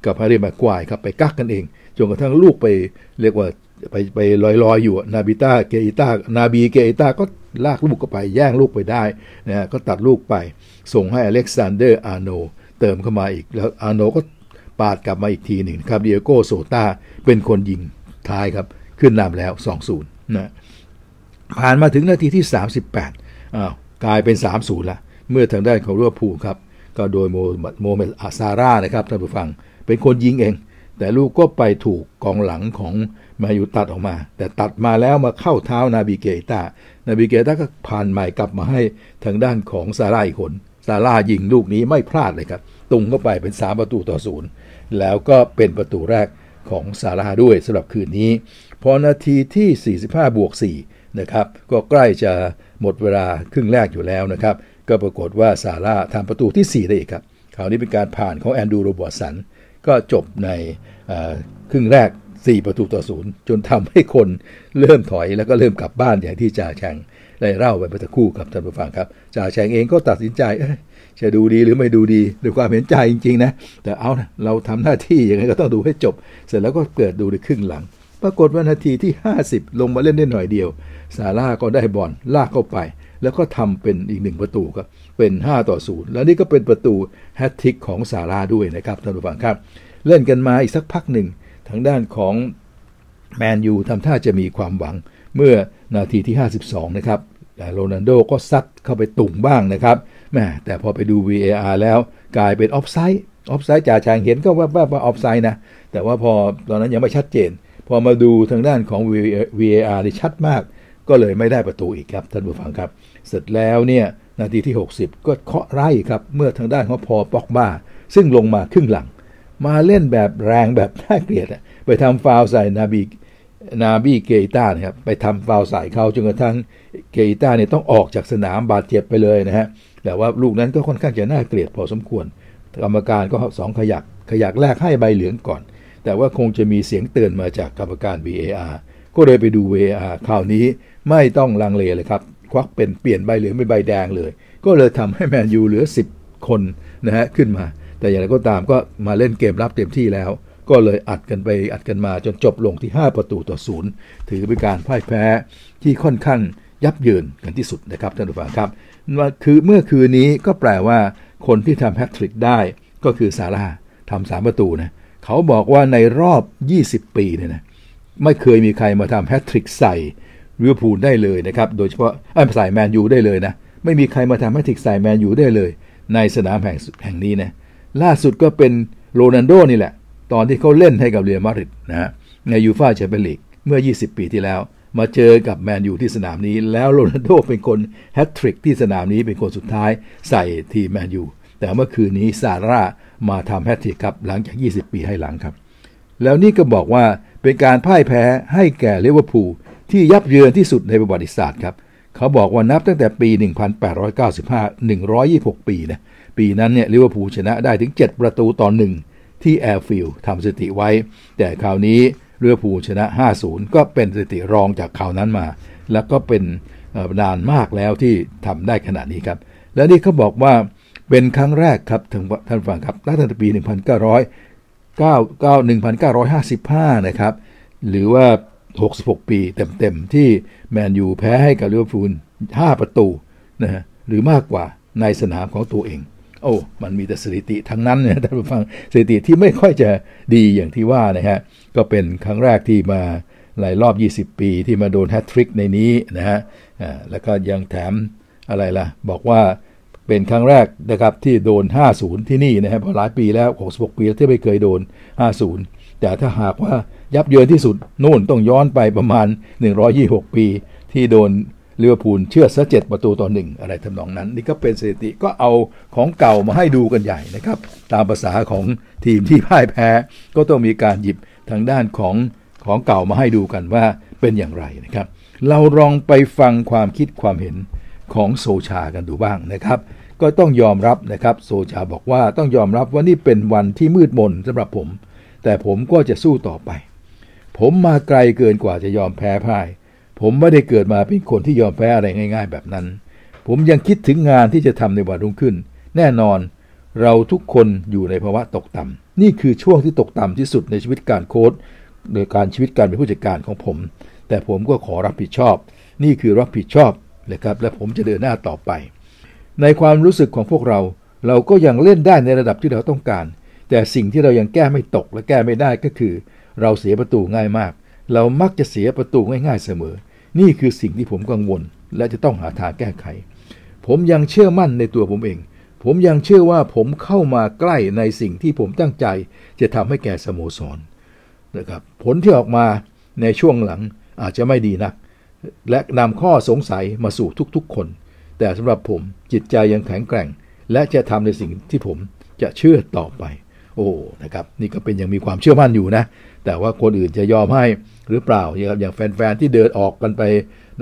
กับฮาริมาควายครับไปกักกันเองจนกระทั่งลูกไปเรียกว่าไปไปลอยๆอยู่นาบิต้าเกอิต้านาบีเกอิต้าก็ลากลูกก็ไปแย่งลูกไปได้นะฮะก็ตัดลูกไป ส่งให้อเล็กซานเดอร์อาร์โนลด์เติมเข้ามาอีกแล้วอาร์โนลด์ก็ ปาดกลับมาอีกทีหนึ่งครับดิโอโกโชตาเป็นคนยิงท้ายครับ ขึ้นนำแล้ว 2-0นะผ่านมาถึงนาทีที่ 38อ้าวกลายเป็น 3-0ละเมื่อทางด้านของลิเวอร์พูลครับ ก็โดยโมโมฮัมเหม็ดซาลาห์นะครับท่านผู้ฟังเป็นคนยิงเอง แต่ลูกก็ไปถูกกองหลังของมาอยู่ตัดออกมา แต่ตัดมาแล้วมาเข้าเท้านาบิเกตานาบิเกตาก็ผ่านใหม่กลับมาให้ทางด้านของซาร่าอีกคนซาร่ายิงลูกนี้ไม่พลาดเลยครับ ตุงเข้าไปเป็น 3 ประตูต่อศูนย์ แล้วก็เป็นประตูแรกของซาร่าด้วยสำหรับคืนนี้ พอนาทีที่ 45 บวก4นะครับก็ใกล้จะหมดเวลาครึ่งแรกอยู่แล้วนะครับ ก็ปรากฏว่าซาร่าทำประตูที่ 4 ได้อีกครับคราวนี้เป็นการผ่านของแอนดูโรบอสัน ก็จบในครึ่งแรก 4 ประตูต่อศูนย์จนทำให้คนเริ่มถอยแล้วก็เริ่มกลับบ้านอย่างที่จ่าแชงได้เล่าไปเมื่อสักครู่ครับท่านผู้ฟังครับจ่าแชงเองก็ตัดสินใจ จะดูดีหรือไม่ดูดีด้วยความเห็นใจจริงๆนะแต่เอานะเราทำหน้าที่ยังไงก็ต้องดูให้จบ เสร็จแล้วก็เกิดดูในครึ่งหลัง ปรากฏว่านาทีที่ 50 ลงมาเล่นได้หน่อยเดียว ซาร่าก็ได้บอลลากเข้าไป แล้วก็ทำเป็นอีกหนึ่งประตูครับเป็น 5 ต่อ 0 แล้วนี่ก็เป็นประตูแฮตทิกของซาลาห์ด้วยนะครับท่านผู้ฟังครับ เล่นกันมาอีกสักพักหนึ่งทางด้านของแมนยูทำท่าจะมีความหวังเมื่อนาทีที่ 52 นะครับโรนัลโดก็ซัดเข้าไปตุ่งบ้างนะครับ แหมแต่พอไปดู VAR แล้วกลายเป็นออฟไซด์ออฟไซด์จ่าแฉ่งเห็นก็ว่าว่าออฟไซด์นะ แต่ว่าพอตอนนั้นยังไม่ชัดเจน พอมาดูทางด้านของ VAR ได้ชัดมาก ก็เลยไม่ได้ประตูอีกครับท่านผู้ฟังครับ เสร็จแล้วเนี่ยนาทีที่ 60 ก็เคาะไร่ครับ เมื่อทางด้านของพอปอกบ้าซึ่งลงมาครึ่งหลัง มาเล่นแบบแรงแบบน่าเกลียดไปทำฟาวใส่นาบีนาบีเกต้านะครับไปทำฟาวใส่เขาจนกระทั่งเกต้าเนี่ยต้องออกจากสนามบาดเจ็บไปเลยนะฮะ แต่ว่าลูกนั้นก็ค่อนข้างจะน่าเกลียดพอสมควร กรรมการก็สองขยักขยักแรกให้ใบเหลืองก่อน แต่ว่าคงจะมีเสียงเตือนมาจากกรรมการ VAR ก็เลยไปดู VAR คราวนี้ไม่ต้องลังเลเลยครับ ควักเป็นเปลี่ยนใบเหลืองเป็นใบแดงเลย ก็เลยทำให้แมนยูเหลือ 10 คนนะฮะขึ้นมา แต่อย่างไรก็ตามก็มาเล่นเกมรับเต็มที่แล้ว ก็เลยอัดกันไปอัดกันมาจนจบลงที่ 5 ประตูต่อศูนย์ถือเป็นการพ่ายแพ้ที่ค่อนข้างยับเยินกันที่สุดนะครับท่านผู้ฟังครับ คือเมื่อคืนนี้ก็แปลว่าคนที่ทำแฮตทริกได้ก็คือซาร่าทำสามประตูนะเขาบอกว่าในรอบ 20 ปีเนี่ยนะไม่เคยมีใครมาทำแฮตทริกใส่ลิเวอร์พูลได้เลยนะครับ โดยเฉพาะใส่แมนยูได้เลยนะ ไม่มีใครมาทำแฮตทริกใส่แมนยูได้เลย ในสนามแห่งแห่งนี้นะล่าสุดก็เป็นโรนัลโดนี่แหละ ตอนที่เขาเล่นให้กับเรียลมาดริดนะฮะในยูฟ่าแชมเปี้ยนลีกเมื่อ 20 ปีที่แล้ว มาเจอกับแมนยูที่สนามนี้ แล้วโรนัลโดเป็นคนแฮตทริกที่สนามนี้เป็นคนสุดท้ายใส่ทีมแมนยูแต่เมื่อคืนนี้ซาลาห์มาทำแฮตทริกครับหลังจาก 20 ปีให้หลังครับ แล้วนี่ก็บอกว่าเป็นการพ่ายแพ้ให้แก่ลิเวอร์พูลที่ยับเยินที่สุดในประวัติศาสตร์ครับเขาบอกว่านับตั้งแต่ปี 1895 126 ปีนะปีนั้นเนี่ยลิเวอร์พูลชนะได้ถึง 7 ประตูต่อหนึ่งที่แอนฟิลด์ทำสถิติไว้ แต่คราวนี้ ลิเวอร์พูลชนะ 5-0 ก็เป็นสถิติรองจากคราวนั้นมา แล้วก็เป็นนานมากแล้วที่ทำได้ขนาดนี้ครับ และนี่เขาบอกว่าเป็นครั้งแรกครับท่านท่านฟังครับตั้งแต่ปี1955 นะครับ หรือว่า 66 ปีเต็มๆ ที่แมนยูแพ้ให้กับลิเวอร์พูล5ประตูนะฮะหรือมากกว่าในสนามของตัวเอง โอ้มันมีแต่สถิติทั้งนั้นนะท่านผู้ฟังสถิติที่ไม่ค่อยจะดีอย่างที่ว่านะฮะก็เป็นครั้งแรกที่มาหลายรอบ 20 ปีที่มาโดนแฮตทริกในนี้นะฮะแล้วก็ยังแถมอะไรล่ะ บอกว่าเป็นครั้งแรกนะครับที่โดน 50 ที่นี่นะครับพอหลายปีแล้ว 66 ปีที่ไม่เคยโดน 50 แต่ถ้าหากว่ายับเยินที่สุดนู่นต้องย้อนไปประมาณ 126 ปีที่โดน ลิเวอร์พูลเชื่อซะเจ็ดประตูต่อหนึ่งอะไรทำนองนั้น นี่ก็เป็นสถิติก็เอาของเก่ามาให้ดูกันใหญ่นะครับ ตามภาษาของทีมที่พ่ายแพ้ ก็ต้องมีการหยิบทางด้านของของเก่ามาให้ดูกันว่าเป็นอย่างไรนะครับ เราลองไปฟังความคิดความเห็นของโซชากันดูบ้างนะครับ ก็ต้องยอมรับนะครับโซชาบอกว่าต้องยอมรับว่านี่เป็นวันที่มืดมนสำหรับผม แต่ผมก็จะสู้ต่อไป ผมมาไกลเกินกว่าจะยอมแพ้พ่าย ผมไม่ได้เกิดมาเป็นคนที่ยอมแพ้อะไรง่าย ๆ แบบนั้น ผมยังคิดถึงงานที่จะทำในวันรุ่งขึ้น แน่นอนเราทุกคนอยู่ในภาวะตกต่ำนี่คือช่วงที่ตกต่ำที่สุดในชีวิตการโค้ดโดยการชีวิตการเป็นผู้จัดการของผม แต่ผมก็ขอรับผิดชอบ นี่คือรับผิดชอบนะครับและผมจะเดินหน้าต่อไป ในความรู้สึกของพวกเรา เราก็ยังเล่นได้ในระดับที่เราต้องการ แต่สิ่งที่เรายังแก้ไม่ตกและแก้ไม่ได้ก็คือ เราเสียประตูง่ายมาก เรามักจะเสียประตูง่ายๆเสมอ นี่คือสิ่งที่ผมกังวล และจะต้องหาทางแก้ไข ผมยังเชื่อมั่นในตัวผมเอง ผมยังเชื่อว่าผมเข้ามาใกล้ในสิ่งที่ผมตั้งใจ จะทำให้แก่สโมสรนะครับ ผลที่ออกมาในช่วงหลังอาจจะไม่ดีนัก และนำข้อสงสัยมาสู่ทุกๆคน แต่สำหรับผมจิตใจยังแข็งแกร่ง และจะทำในสิ่งที่ผมจะเชื่อต่อไป โอ้นะครับ นี่ก็เป็นยังมีความเชื่อมั่นอยู่นะ แต่ว่าคนอื่นจะยอมให้ หรือเปล่าอย่างอย่างแฟนๆที่เดินออกกันไป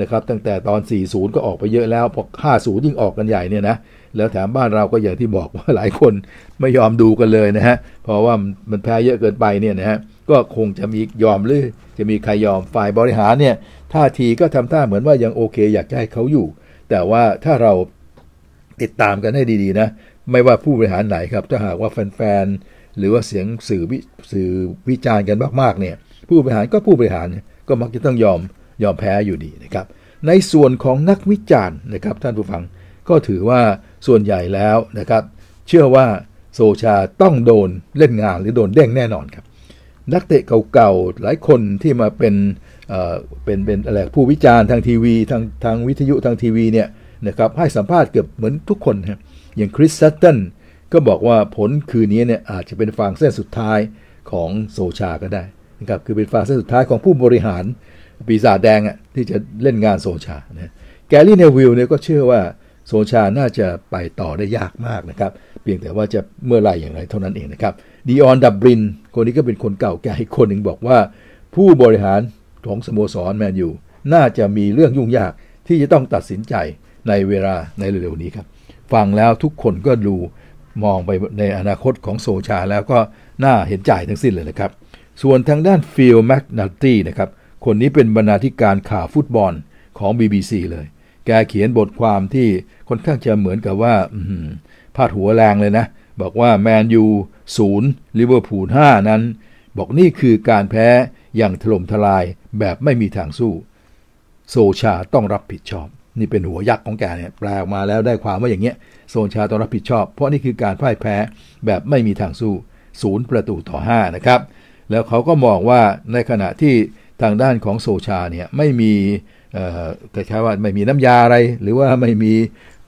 นะครับตั้งแต่ตอน 40 ก็ออกไปเยอะแล้วพอ50 ยิ่งออกกันใหญ่เนี่ยนะแล้วแถมบ้านเราก็อย่างที่บอกว่าหลายคนไม่ยอมดูกันเลยนะฮะเพราะว่ามันแพ้เยอะเกินไปเนี่ยนะฮะก็คงจะมียอมหรือจะมีใครยอมฝ่ายบริหารเนี่ยท่าทีก็ทำท่าเหมือนว่ายังโอเค อยากให้เขาอยู่ แต่ว่าถ้าเราติดตามกันให้ดีๆนะไม่ว่าผู้บริหารไหนครับถ้าหากว่าแฟนๆหรือว่าเสียงสื่อสื่อวิจารณ์กันมากๆเนี่ย ผู้บริหารก็ผู้บริหารก็มักจะต้องยอมยอมแพ้อยู่ดีนะครับ ในส่วนของนักวิจารณ์นะครับท่านผู้ฟังก็ถือว่าส่วนใหญ่แล้วนะครับ เชื่อว่าโซชาต้องโดนเล่นงานหรือโดนเด้งแน่นอนครับ นักเตะเก่าๆหลายคนที่มาเป็นเอ่อเป็นเป็นอะไรผู้วิจารณ์ทางทีวีทางทางวิทยุทางทีวีเนี่ยนะครับให้สัมภาษณ์เกือบเหมือนทุกคนครับอย่างคริสซัตตันก็บอกว่าผลคืนนี้เนี่ยอาจจะเป็นฟางเส้นสุดท้ายของโซลชาก็ได้ นะครับคือเป็นฟางเส้นสุดท้ายของผู้บริหารปีศาจแดงอะที่จะเล่นงานโซลชานะแกรี่เนวิลล์เนี่ยก็เชื่อว่าโซลชาน่าจะไปต่อได้ยากมากนะครับ เพียงแต่ว่าจะเมื่อไรอย่างไรเท่านั้นเองนะครับดิออนดับลินคนนี้ก็เป็นคนเก่าแก่อีกคนหนึ่งบอกว่า ผู้บริหารของสโมสรแมนยูน่าจะมีเรื่องยุ่งยากที่จะต้องตัดสินใจในเวลาในเร็วๆนี้ครับ ฟังแล้วทุกคนก็ดูมองไปในอนาคตของโซลชาแล้วก็น่าเห็นใจทั้งสิ้นเลยนะครับ ส่วนทางด้านฟิลแม็คนัลตี้นะครับ คนนี้เป็นบรรณาธิการข่าวฟุตบอลของ BBC เลย แกเขียนบทความที่ค่อนข้างจะเหมือนกับว่าพาดหัวแรงเลยนะ บอกว่าแมนยูศูนย์ลิเวอร์พูลห้านั้น บอกนี่คือการแพ้อย่างถล่มทลายแบบไม่มีทางสู้ โซชาต้องรับผิดชอบ นี่เป็นหัวยักษ์ของแกเนี่ยแปลออกมาแล้วได้ความว่าอย่างเงี้ยโซชาต้องรับผิดชอบ เพราะนี่คือการพ่ายแพ้แบบไม่มีทางสู้ศูนย์ประตูต่อ 5 นะครับ แล้วเขาก็มองว่าในขณะที่ทางด้านของโซชาเนี่ยไม่มีแต่ใช้ว่าไม่มีน้ำยาอะไร หรือว่าไม่มี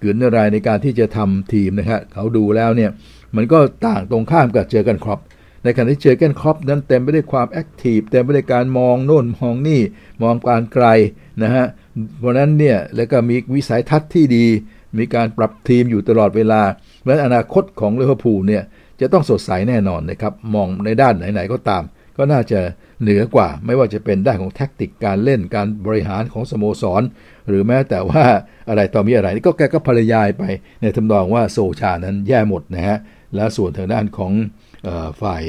กลืนอะไรในการที่จะทำทีมนะครับเขาดูแล้วเนี่ยมันก็ต่างตรงข้ามกับเจอร์เก้นคล็อปป์ในขณะที่เจอร์เก้นคล็อปป์นั้นเต็มไปด้วยความ active เต็มไปด้วยการมองโน่นมองนี่มองการไกลนะฮะเพราะนั้นเนี่ยแล้วก็มีวิสัยทัศน์ที่ดี มีการปรับทีมอยู่ตลอดเวลาเพราะอนาคตของลิเวอร์พูลเนี่ย จะต้องสดใสแน่นอนนะครับ มองในด้านไหนๆก็ตาม ก็น่าจะเหนือกว่า ไม่ว่าจะเป็นด้านของแท็กติกการเล่นการบริหารของสโมสร หรือแม้แต่ว่าอะไรต่อมีอะไรนี่ก็แกก็บรรยายไปในทำนองว่าโซชานั้นแย่หมดนะฮะและส่วนทางด้านของอฝ่าย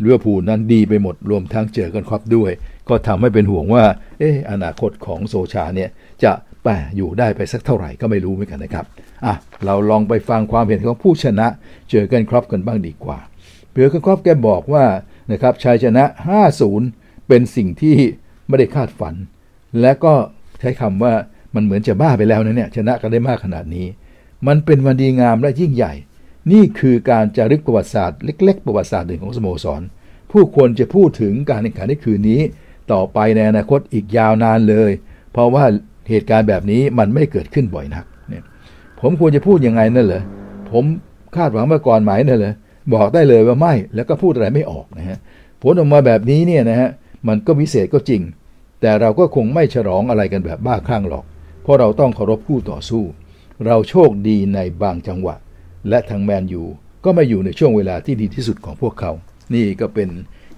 เรือพูนั้นดีไปหมดรวมทั้งเจอกันครอบด้วย ก็ทำให้เป็นห่วงว่าเอออนาคตของโซชาเนี่ยจะ แปอยู่ได้ไปสักเท่าไหร่ก็ไม่รู้เหมือนกันนะครับอะเราลองไปฟังความเห็นของผู้ชนะเจอกันครอบกันบ้างดีกว่าเผือกันครอบแกบอกว่านะครับชัยชนะ 5-0 เป็นสิ่งที่ไม่ได้คาดฝัน และก็ใช้คำว่ามันเหมือนจะบ้าไปแล้วนะเนี่ยชนะกันได้มากขนาดนี้ มันเป็นวันดีงามและยิ่งใหญ่ นี่คือการจารึกประวัติศาสตร์เล็ก ๆ ประวัติศาสตร์หนึ่งของสโมสร ผู้ควรจะพูดถึงการแข่งขันในคืนนี้ ต่อไปในอนาคตอีกยาวนานเลย เพราะว่า เหตุการณ์แบบนี้มันไม่เกิดขึ้นบ่อยนักเนี่ยผมควรจะพูดยังไงนั่นเหรอผมคาดหวังมาก่อนไหมนั่นเหรอบอกได้เลยว่าไม่แล้วก็พูดอะไรไม่ออกนะฮะผลออกมาแบบนี้เนี่ยนะฮะมันก็พิเศษก็จริง แต่เราก็คงไม่ฉลองอะไรกันแบบบ้าคลั่งหรอก เพราะเราต้องเคารพคู่ต่อสู้ เราโชคดีในบางจังหวะ และทางแมนยูก็มาอยู่ในช่วงเวลาที่ดีที่สุดของพวกเขา นี่ก็เป็น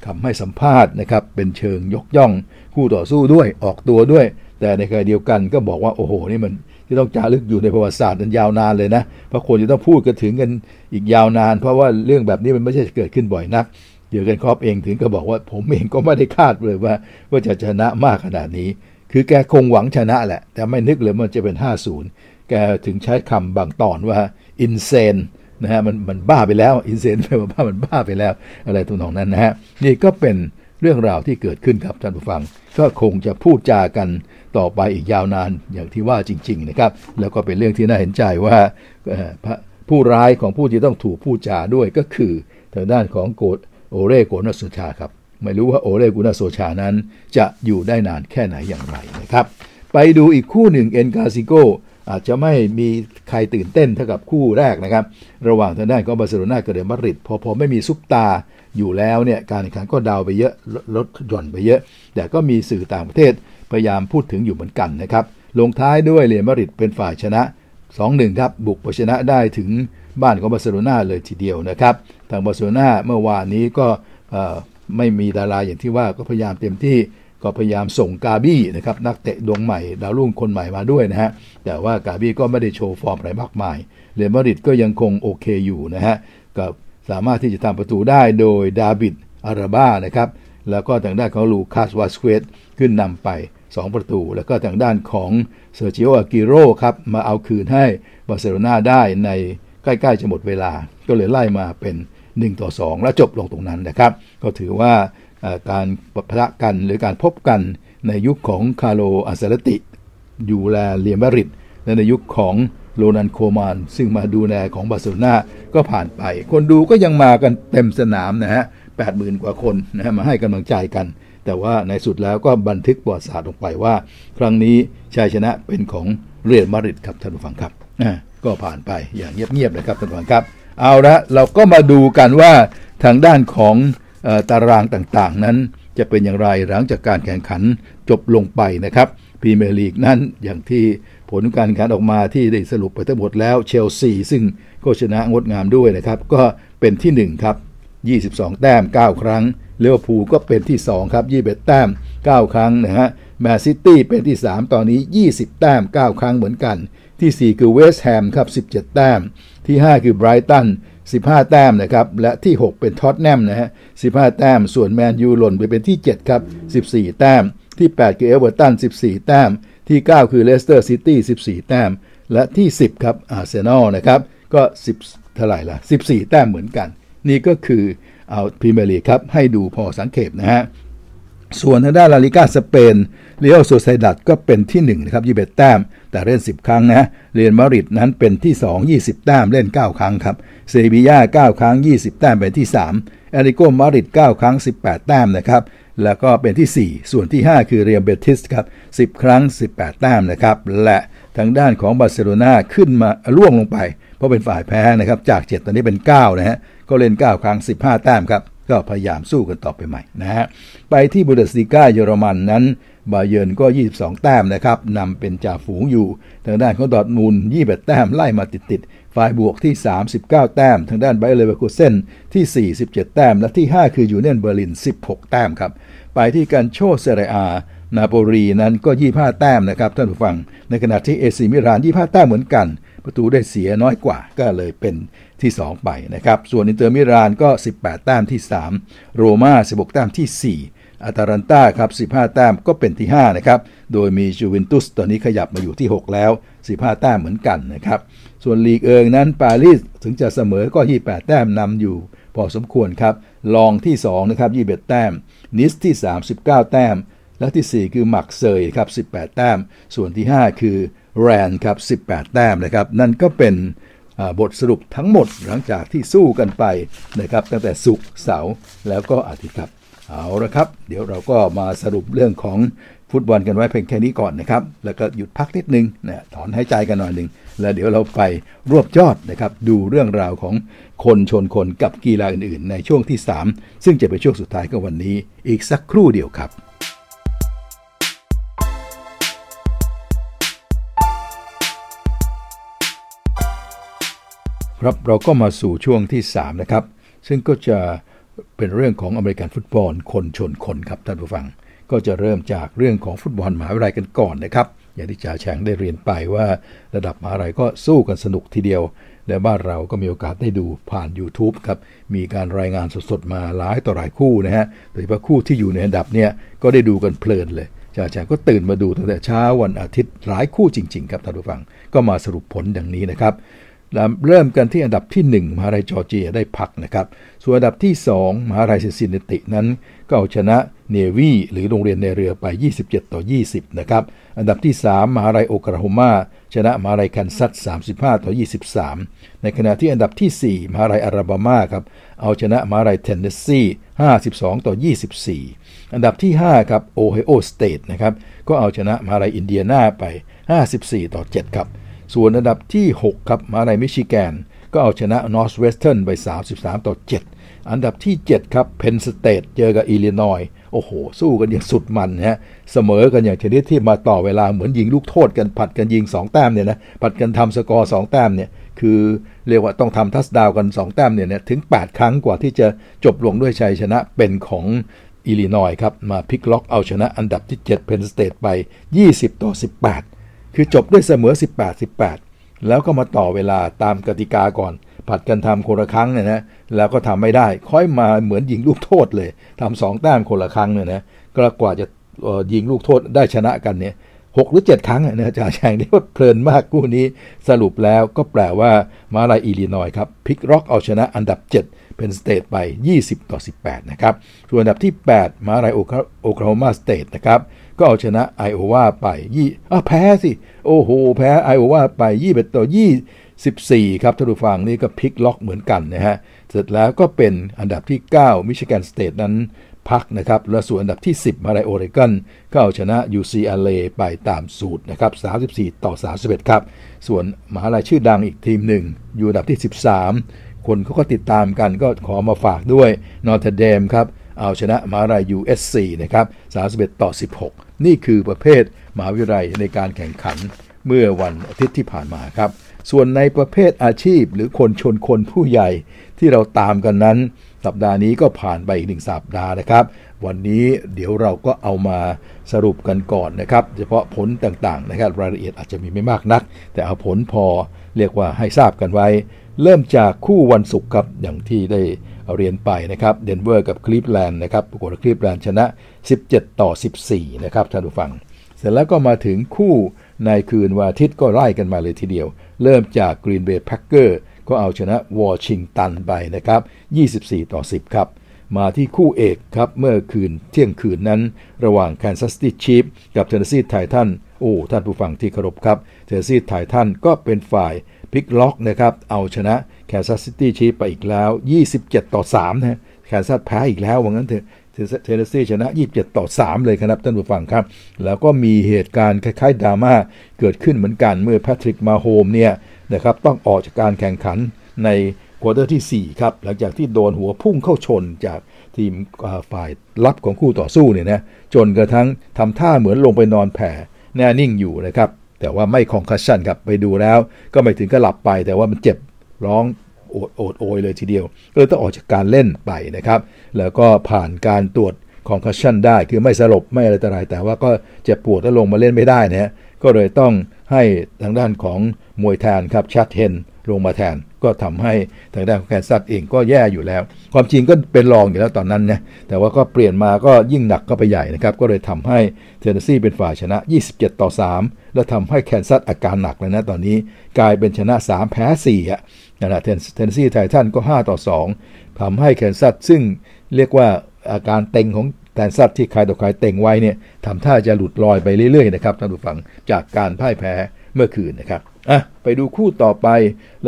คำให้สัมภาษณ์นะครับเป็นเชิงยกย่องคู่ต่อสู้ด้วยออกตัวด้วย แต่ในขณะเดียวกันก็บอกว่าโอ้โหนี่มันที่ต้องจารึกอยู่ในประวัติศาสตร์นั้นยาวนานเลยนะเพราะคนจะต้องพูดกันถึงกันอีกยาวนาน เพราะว่าเรื่องแบบนี้มันไม่ใช่เกิดขึ้นบ่อยนักเดียวกันครอบเองถึงก็บอกว่าผมเองก็ไม่ได้คาดเลยว่า ว่าจะชนะมากขนาดนี้ คือแกคงหวังชนะแหละ แต่ไม่นึกเลยมันจะเป็น 50 แกถึงใช้คำบางตอนว่า insane นะฮะมันมันบ้าไปแล้ว insane แปลว่าบ้ามันบ้าไปแล้ว อะไรตัวน้องนั้นนะฮะนี่ก็เป็นเรื่องราวที่เกิดขึ้นครับท่านผู้ฟัง ก็คงจะพูดจากัน ต่อไปอีกยาวนานอย่างที่ว่าจริง ๆ นะครับ แล้วก็เป็นเรื่องที่น่าเห็นใจว่าผู้ร้ายของผู้ที่ต้องถูกพูดจาด้วยก็คือทางด้านของโกดโอเรโกนาโซชาครับ ไม่รู้ว่าโอเรโกนาโซชานั้น จะอยู่ได้นานแค่ไหนอย่างไรนะครับ ไปดูอีกคู่หนึ่งเอ็นกาซิโกอาจจะไม่มีใครตื่นเต้นเท่ากับคู่แรกนะครับ ระหว่างทางด้านของบาร์เซโลนากับเรอัลมาดริดพอพอไม่มีซุปตาอยู่แล้วเนี่ยการแข่งขันก็ดาวไปเยอะลดหย่อนไปเยอะ แต่ก็มีสื่อต่างประเทศ พยายามพูดถึงอยู่เหมือนกันนะครับ ลงท้ายด้วยเรอัลมาดริดเป็นฝ่ายชนะ 2-1 ครับบุกไปชนะได้ถึงบ้านของบาร์เซโลนาเลยทีเดียวนะครับ ทางบาร์เซโลนาเมื่อวานนี้ก็ไม่มีดาราอย่างที่ว่าก็พยายามเต็มที่ก็พยายามส่งกาบี้นะครับนักเตะดวงใหม่ดาวรุ่งคนใหม่มาด้วยนะฮะแต่ว่ากาบี้ก็ไม่ได้โชว์ฟอร์มอะไรมากมายเรอัลมาดริดก็ยังคงโอเคอยู่นะฮะก็สามารถที่จะทำประตูได้โดยดาบิดอาราบ้านะครับแล้วก็ทางด้านของลูคัสวาสเกซขึ้นนำไป 2 ประตู แล้วก็ทางด้านของเซร์คิโออเกวโรครับ มาเอาคืนให้บาร์เซโลนาได้ในใกล้ๆจะหมดเวลา ก็เลยไล่มาเป็น 1 ต่อ 2 แล้วจบลงตรงนั้นนะครับ ก็ถือว่าการปะทะกันหรือการพบกันในยุคของคาร์โลอันเชล็อตติ ดูแลเรอัลมาดริดและในยุคของโรนัลด์ คูมันซึ่งมาดูแลของบาร์เซโลนาก็ผ่านไป คนดูก็ยังมากันเต็มสนามนะฮะแปดหมื่นกว่าคนนะฮะมาให้กำลังใจกัน แต่ว่าในสุดแล้วก็บันทึกประวัติศาสตร์ลงไปว่า ครั้งนี้ชัยชนะเป็นของเรียลมาริดครับท่านผู้ฟังครับก็ผ่านไปอย่างเงียบๆนะครับท่านผู้ฟังครับ เอาละเราก็มาดูกันว่าทางด้านของตารางต่างๆ นั้นจะเป็นอย่างไรหลังจากการแข่งขันจบลงไปนะครับพรีเมียร์ลีกนั้นอย่างที่ผลการแข่งขันออกมาที่ได้สรุปไปทั้งหมดแล้วเชลซีซึ่งก็ชนะงดงามด้วยนะครับ ก็เป็นที่1ครับ 22 แต้ม 9 ครั้ง ลิเวอร์พูลก็เป็นที่ 2 ครับ21แต้ม 9 ครั้งนะฮะแมนซิตี้เป็นที่ 3 ตอนนี้ 20 แต้ม 9 ครั้งเหมือนกัน ที่ 4 คือเวสต์แฮมครับ 17 แต้ม ที่ 5 คือไบรตัน 15 แต้มนะครับ และที่ 6 เป็นท็อตแนมนะฮะ 15 แต้ม ส่วนแมนยูหล่นไปเป็นที่ 7 ครับ 14 แต้ม ที่ 8 คือเอเวอร์ตัน 14 แต้ม ที่ 9 คือเลสเตอร์ซิตี้ 14 แต้ม และที่ 10 ครับอาร์เซนอลนะครับ ก็ 10เท่าไหร่ละ14 แต้มเหมือนกัน นี่ก็คือ เอาพรีเมียร์ลีกครับ ให้ดูพอสังเกตนะฮะส่วนทางด้านลาลิกาสเปนเรอัลโซเซียดัดก็เป็นที่1นะครับ21แต้ม แต่เล่น 10 ครั้งนะเรอัลมาดริดนั้นเป็นที่ 2 20 แต้มเล่น 9 ครั้งครับเซบีย่า9 ครั้ง 20 แต้มเป็นที่3แอริโกมาริด9ครั้ง 18 แต้มนะครับแล้วก็เป็นที่ 4 ส่วนที่ 5 คือเรียมเบติสครับ10 ครั้ง 18 แต้มนะครับและทางด้านของบาร์เซโลนาขึ้นมาล่วงลงไป เพราะเป็นฝ่ายแพ้นะครับจาก 7 ตอนนี้เป็น 9 นะฮะ ก็เล่น 9 ครั้ง 15 แต้มครับ ก็พยายามสู้กันต่อไปใหม่นะฮะไปที่บุนเดสลีกาเยอรมันนั้นบาเยิร์นก็ 22 แต้มนะครับนำเป็นจ่าฝูงอยู่ ทางด้านของดอทมูล21 แต้มไล่มาติดๆฝ่ายบวกที่ 39 แต้ม ทางด้านไบเออร์เลเวอร์คูเซนที่ 47 แต้ม และที่ 5 คือยูเนียนเบอร์ลิน 16 แต้มครับ ไปที่กัลโช่เซเรียอา นาโปลีนั้นก็ 25 แต้มนะครับท่านผู้ฟัง ในขณะที่เอซีมิลาน 25 แต้มเหมือนกัน ประตูได้เสียน้อยกว่าก็เลยเป็นที่ 2 ไปนะครับ ส่วนอินเตอร์มิลานก็ 18 แต้มที่ 3 โรม่า 16 แต้มที่ 4 อาตาลันตาครับ 15 แต้มก็เป็นที่ 5 นะครับ โดยมีจูเวนตุสตอนนี้ขยับมาอยู่ที่ 6 แล้ว 15 แต้มเหมือนกันนะครับ ส่วนลีกเอิงนั้นปารีสถึงจะเสมอก็ 28 แต้มนำอยู่ พอสมควรครับ ลองที่2นะครับ21 แต้ม นิสที่ 39 แต้มและที่ 4 คือหมักเซยครับ 18 แต้ม ส่วนที่ 5 คือ แรนครับ 18 แต้มนะครับ นั่นก็เป็นบทสรุปทั้งหมดหลังจากที่สู้กันไปนะครับ ตั้งแต่ศุกร์เสาร์แล้วก็อาทิตย์ครับเอาละครับ เดี๋ยวเราก็มาสรุปเรื่องของฟุตบอลกันไว้เพียงแค่นี้ก่อนนะครับ แล้วก็หยุดพักนิดนึงนะถอนหายใจกันหน่อยหนึ่ง แล้วเดี๋ยวเราไปรวบยอดนะครับ ดูเรื่องราวของคนชนคนกับกีฬาอื่นๆ ในช่วงที่ 3 ซึ่งจะเป็นช่วงสุดท้ายของวันนี้อีกสักครู่เดียวครับ ครับเราก็มาสู่ช่วงที่ 3 นะครับ ซึ่งก็จะเป็นเรื่องของอเมริกันฟุตบอลคนชนคนครับท่านผู้ฟัง ก็จะเริ่มจากเรื่องของฟุตบอลมหาวิทยาลัยกันก่อนนะครับ อย่างที่จ่าแฉงได้เรียนไปว่า ระดับมหาวิทยาลัยก็สู้กันสนุกทีเดียว และบ้านเราก็มีโอกาสได้ดูผ่าน YouTube ครับ มีการรายงานสดๆมาหลายต่อหลายคู่นะฮะโดยเฉพาะคู่ที่อยู่ในอันดับเนี่ยก็ได้ดูกันเพลินเลยจ่าแฉงก็ตื่นมาดูตั้งแต่เช้าวันอาทิตย์หลายคู่จริง ๆ ครับท่านผู้ฟังก็มาสรุปผลดังนี้นะครับ เริ่มกันที่อันดับที่ 1 มหาลัยจอร์เจียได้พักนะครับ ส่วนอันดับที่ 2 มหาลัยซินซินเนตินั้น ก็เอาชนะเนวีหรือโรงเรียนนายเรือไป 27 ต่อ 20 นะครับ อันดับที่ 3 มหาลัยโอคลาโฮมา ชนะมหาลัยคันซัส 35 ต่อ 23 ในขณะที่อันดับที่ 4 มหาลัยอลาบามาครับ เอาชนะมหาลัยเทนเนสซี 52 ต่อ 24 อันดับที่ 5 ครับโอไฮโอสเตทนะครับ ก็เอาชนะมหาลัยอินเดียนาไป 54 ต่อ 7 ครับ ส่วนอันดับที่ 6 ครับมหาลัยมิชิแกน ก็เอาชนะนอร์ทเวสเทิร์นไป 33 ต่อ 7 อันดับที่ 7 ครับเพนน์สเตทเจอกับอิลลินอยโอ้โห สู้กันอย่างสุดมันฮะเสมอกันอย่างชนิดที่มาต่อเวลาเหมือนยิงลูกโทษกันผัดกันยิง 2 แต้มเนี่ยนะผัดกันทำสกอร์ 2 แต้มเนี่ยคือเรียกว่าต้องทำ touchdown กัน 2 แต้มเนี่ยนะถึง 8 ครั้งกว่าที่จะจบลงด้วยชัยชนะเป็นของอิลลินอยครับมาพลิกล็อกเอาชนะอันดับที่7เพนน์สเตทไป 20 ต่อ 18 คือจบด้วยเสมอ 18 18 แล้วก็มาต่อเวลาตามกติกาก่อน ผัดกันทำคนละครั้งเนี่ยนะแล้วก็ทำไม่ได้ ค่อยมาเหมือนยิงลูกโทษเลยทำสองแต้มคนละครั้งเนี่ยนะก็กว่าจะยิงลูกโทษได้ชนะกันเนี่ยหกหรือเจ็ดครั้งนะจ่าแฉ่งนี่ว่าเพลินมากคู่นี้ สรุปแล้วก็แปลว่ามหาลัยอิลลินอยครับพลิกล็อกเอาชนะอันดับ 7 เพนน์สเตทไป 20 ต่อ 18 นะครับ ส่วนอันดับที่ 8 มหาลัยโอคลาโฮมาสเตทนะครับ ก็เอาชนะไอโอวาไปยี่อแพ้สิ โอ้โห แพ้ไอโอวาไป21ต่อ24ครับท่านผู้ฟังนี่ก็พลิกล็อกเหมือนกันนะฮะ เสร็จแล้วก็เป็นอันดับที่ 9 มิชิแกนสเตทนั้นพักนะครับ และส่วนอันดับที่ 10 มหาลัยโอเรกอนก็เอาชนะ UCLA ไปตามสูตรนะครับ 34 ต่อ 31 ครับ ส่วนมหาลัยชื่อดังอีกทีมหนึ่ง อยู่อันดับที่ 13 คนเขาก็ติดตามกันก็ขอมาฝากด้วยนอร์ทเดมครับ เอาชนะมหาลัย USC นะครับ 31 ต่อ 16 นี่คือประเภทมหาวิทยาลัยในการแข่งขันเมื่อวันอาทิตย์ที่ผ่านมาครับ ส่วนในประเภทอาชีพหรือคนชนคนผู้ใหญ่ที่เราตามกันนั้น สัปดาห์นี้ก็ผ่านไปอีกหนึ่งสัปดาห์นะครับ วันนี้เดี๋ยวเราก็เอามาสรุปกันก่อนนะครับ เฉพาะผลต่างๆนะครับ รายละเอียดอาจจะมีไม่มากนัก แต่เอาผลพอเรียกว่าให้ทราบกันไว้ เริ่มจากคู่วันศุกร์ครับอย่างที่ได้ เรียนไปนะครับเดนเวอร์กับคลีฟแลนด์นะครับปรากฏคลีฟแลนด์ชนะ 17 ต่อ 14 นะครับท่านผู้ฟัง เสร็จแล้วก็มาถึงคู่ในคืนวันอาทิตย์ก็ไล่กันมาเลยทีเดียว เริ่มจากกรีนเบย์แพ็คเกอร์ก็เอาชนะวอชิงตันไปนะครับ 24 ต่อ 10 ครับ มาที่คู่เอกครับ เมื่อคืนเที่ยงคืนนั้น ระหว่างแคนซัสซิตี้ชีฟส์กับเทนเนสซีไททันโอ้ท่านผู้ฟังที่เคารพครับเทนเนสซีไททันก็เป็นฝ่ายพลิกล็อกนะครับ เอาชนะแคนซัสซิตี้ชีฟไปอีกแล้ว 27 ต่อ3นะแคนซัสแพ้อีกแล้วว่างั้นเถอะเทนเนสซีชนะ 27 ต่อ 3 เลยครับท่านผู้ฟังครับ แล้วก็มีเหตุการณ์คล้ายๆดราม่าเกิดขึ้นเหมือนกันเมื่อแพทริกมาโฮมส์เนี่ยนะครับต้องออกจากการแข่งขันใน quarter ที่ 4 ครับ หลังจากที่โดนหัวพุ่งเข้าชนจากทีมฝ่ายรับของคู่ต่อสู้เนี่ยนะจนกระทั่งทำท่าเหมือนลงไปนอนแผ่แน่นิ่งอยู่นะครับ แต่ว่าไม่ concussion ครับไปดูแล้ว ก็ไม่ถึงกับหลับไป แต่ว่ามันเจ็บร้องโอดโอดโอยเลยทีเดียวก็เลยต้องออกจากการเล่นไปนะครับ แล้วก็ผ่านการตรวจ concussion ได้ คือไม่สลบไม่อะไรต่ออะไรแต่ว่าก็เจ็บปวดแล้วลงมาเล่นไม่ได้นะฮะก็เลยต้องให้ทางด้านของมวยแทนครับแชดเฮนนีลงมาแทน ก็ทำให้ทางด้านของแคนซัสเองก็แย่อยู่แล้ว ความจริงก็เป็นรองอยู่แล้วตอนนั้นนะแต่ว่าก็เปลี่ยนมาก็ยิ่งหนักก็ไปใหญ่นะครับ ก็เลยทำให้เทนเนสซีเป็นฝ่ายชนะ 27 ต่อ 3 แล้วทำให้แคนซัสอาการหนักเลยนะตอนนี้กลายเป็นชนะ 3 แพ้4อะนะเทนเนสซีไททันส์ก็ 5 ต่อ 2ทำให้แคนซัสซึ่งเรียกว่าอาการเต็งของแคนซัสที่ใครต่อใครเต็งไว้เนี่ยทำท่าจะหลุดลอยไปเรื่อยๆนะครับท่านผู้ฟังจากการพ่ายแพ้เมื่อคืนนะครับอะไปดูคู่ต่อไป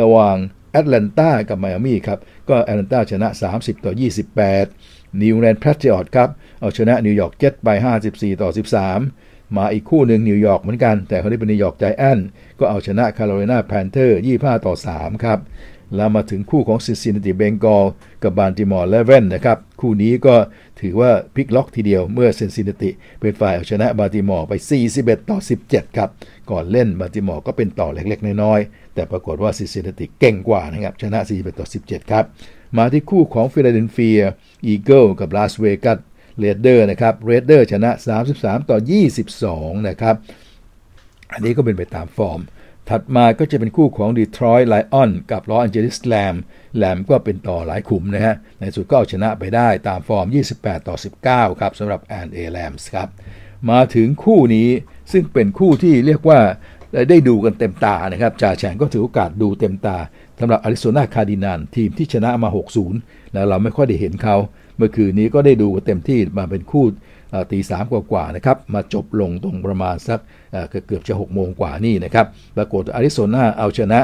ระหว่าง แอตแลนตากับไมอามี่ครับ ก็แอตแลนตาชนะ 30 ต่อ 28 นิวอิงแลนด์แพทริออตครับ เอาชนะนิวยอร์กเจ็ตไป 54 ต่อ 13 มาอีกคู่หนึ่งนิวยอร์กเหมือนกัน แต่เขาได้เป็นนิวยอร์กไจแอนท์ก็เอาชนะคาร์โรไลนาแพนเทอร์ 25 ต่อ 3 ครับ แล้วมาถึงคู่ของซินซินเนติเบงกอลกับบัลติมอร์เรเวนส์นะครับ คู่นี้ก็ถือว่าพลิกล็อกทีเดียวเมื่อซินซินเนติเป็นฝ่ายเอาชนะบัลติมอร์ไป 41 ต่อ 17 ครับ ก่อนเล่นบัลติมอร์ก็เป็นต่อเล็กๆ น้อยๆ แต่ปรากฏว่าซินซินเนติเก่งกว่านะครับ ชนะ 41 ต่อ 17 ครับ มาที่คู่ของฟิลาเดลเฟียอีเกิลกับลาสเวกัสเรดเดอร์สนะครับเรดเดอร์สชนะ 33 ต่อ 22 นะครับอันนี้ก็เป็นไปตามฟอร์ม ถัดมาก็จะเป็นคู่ของดีทรอยต์ไลออนกับลอสแอนเจลิสแรมส์แรมส์ก็เป็นต่อหลายขุมนะฮะ ในสุดก็เอาชนะไปได้ตามฟอร์ม 28 ต่อ 19 ครับสำหรับแอลเอแรมส์ครับ มาถึงคู่นี้ซึ่งเป็นคู่ที่เรียกว่าได้ดูกันเต็มตานะครับจ่าแฉ่งก็ถือโอกาสดูเต็มตาสำหรับอาริโซนาคาร์ดินัลทีมที่ชนะมา 6-0 แล้วเราไม่ค่อยได้เห็นเขา เมื่อคืนนี้ก็ได้ดูกันเต็มที่มาเป็นคู่ ตีสามกว่าๆนะครับมาจบลงตรงประมาณสักเกือบจะ6โมงกว่านี่นะครับปรากฏอาริโซนาเอาชนะ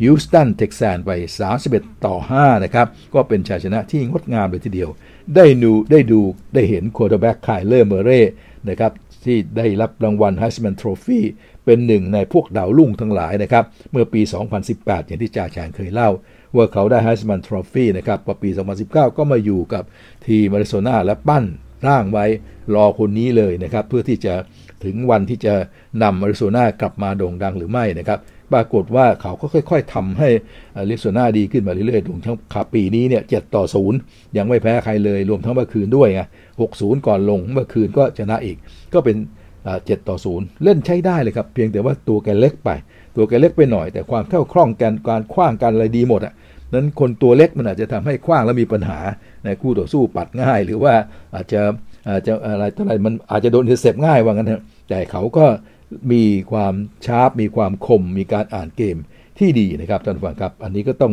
ฮิวสตันเท็กซันส์ไป 31 ต่อ 5 นะครับ ก็เป็นชัยชนะที่งดงามเลยทีเดียว ได้ดูได้ดูได้เห็น quarterback ไคเลอร์เมอร์เรย์นะครับที่ได้รับรางวัล Heisman Trophy เป็นหนึ่งในพวกดาวรุ่งทั้งหลายนะครับ เมื่อปี 2018 อย่างที่จ่าแฉ่งเคยเล่า ว่าเขาได้ Heisman Trophy นะครับพอปี 2019 ก็มาอยู่กับทีมอาริโซนาและปั้น ร่างไว้รอคนนี้เลยนะครับเพื่อที่จะถึงวันที่จะนำอาริโซนากลับมาโด่งดังหรือไม่นะครับปรากฏว่าเขาก็ค่อยๆทำให้อาริโซนาดีขึ้นมาเรื่อยๆถึงทั้งขาปีนี้เนี่ยเจต่อศูนย์ยังไม่แพ้ใครเลยรวมทั้งเมื่อคืนด้วยไงหกศูนย์ก่อนลงเมื่อคืนก็ชนะอีก ก็เป็นเจ็ดต่อศูนย์เล่นใช้ได้เลยครับ เพียงแต่ว่าตัวแกเล็กไป ตัวแกเล็กไปหน่อย แต่ความเข้าคล่องกันการคว้างกันอะไรดีหมดอะ นั้นคนตัวเล็กมันอาจจะทำให้คว้างแล้วมีปัญหาในคู่ต่อสู้ปัดง่าย หรือว่าอาจจะอาจจะอะไรต่ออะไรมันอาจจะโดนเทเซปง่ายว่างั้นเถอะแต่เขาก็มีความ sharp มีความคม มีการอ่านเกมที่ดีนะครับท่านผู้ฟังครับ อันนี้ก็ต้อง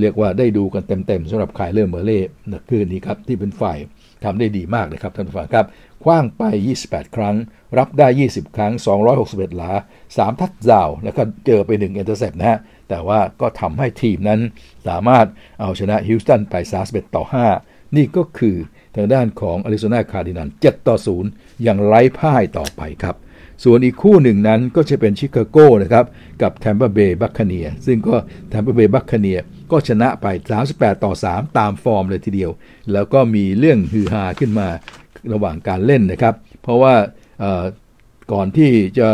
เรียกว่าได้ดูกันเต็มๆสำหรับไคเลอร์เมอร์เรย์คืนนี้ครับที่เป็นฝ่ายทำได้ดีมากนะครับท่านผู้ฟังครับขว้างไป 28 ครั้ง รับได้ 20 ครั้ง 261 หลา 3 ทัดดาว แล้วก็เจอไป 1 intercept นะฮะ แต่ว่าก็ทำให้ทีมนั้นสามารถเอาชนะฮิวสตันไป31ต่อ 5 นี่ก็คือทางด้านของอาริโซนาคาร์ดินัล7ต่อ 0 อย่างไร้พ่ายต่อไปครับ ส่วนอีกคู่หนึ่งนั้นก็จะเป็นชิคาโกนะครับ กับแทมปาเบย์บัคคาเนียร์ ซึ่งก็แทมปาเบย์บัคคาเนียร์ก็ชนะไป 38 ต่อ 3 ตามฟอร์มเลยทีเดียว แล้วก็มีเรื่องฮือฮาขึ้นมาระหว่างการเล่นนะครับ เพราะว่าก่อนที่จะ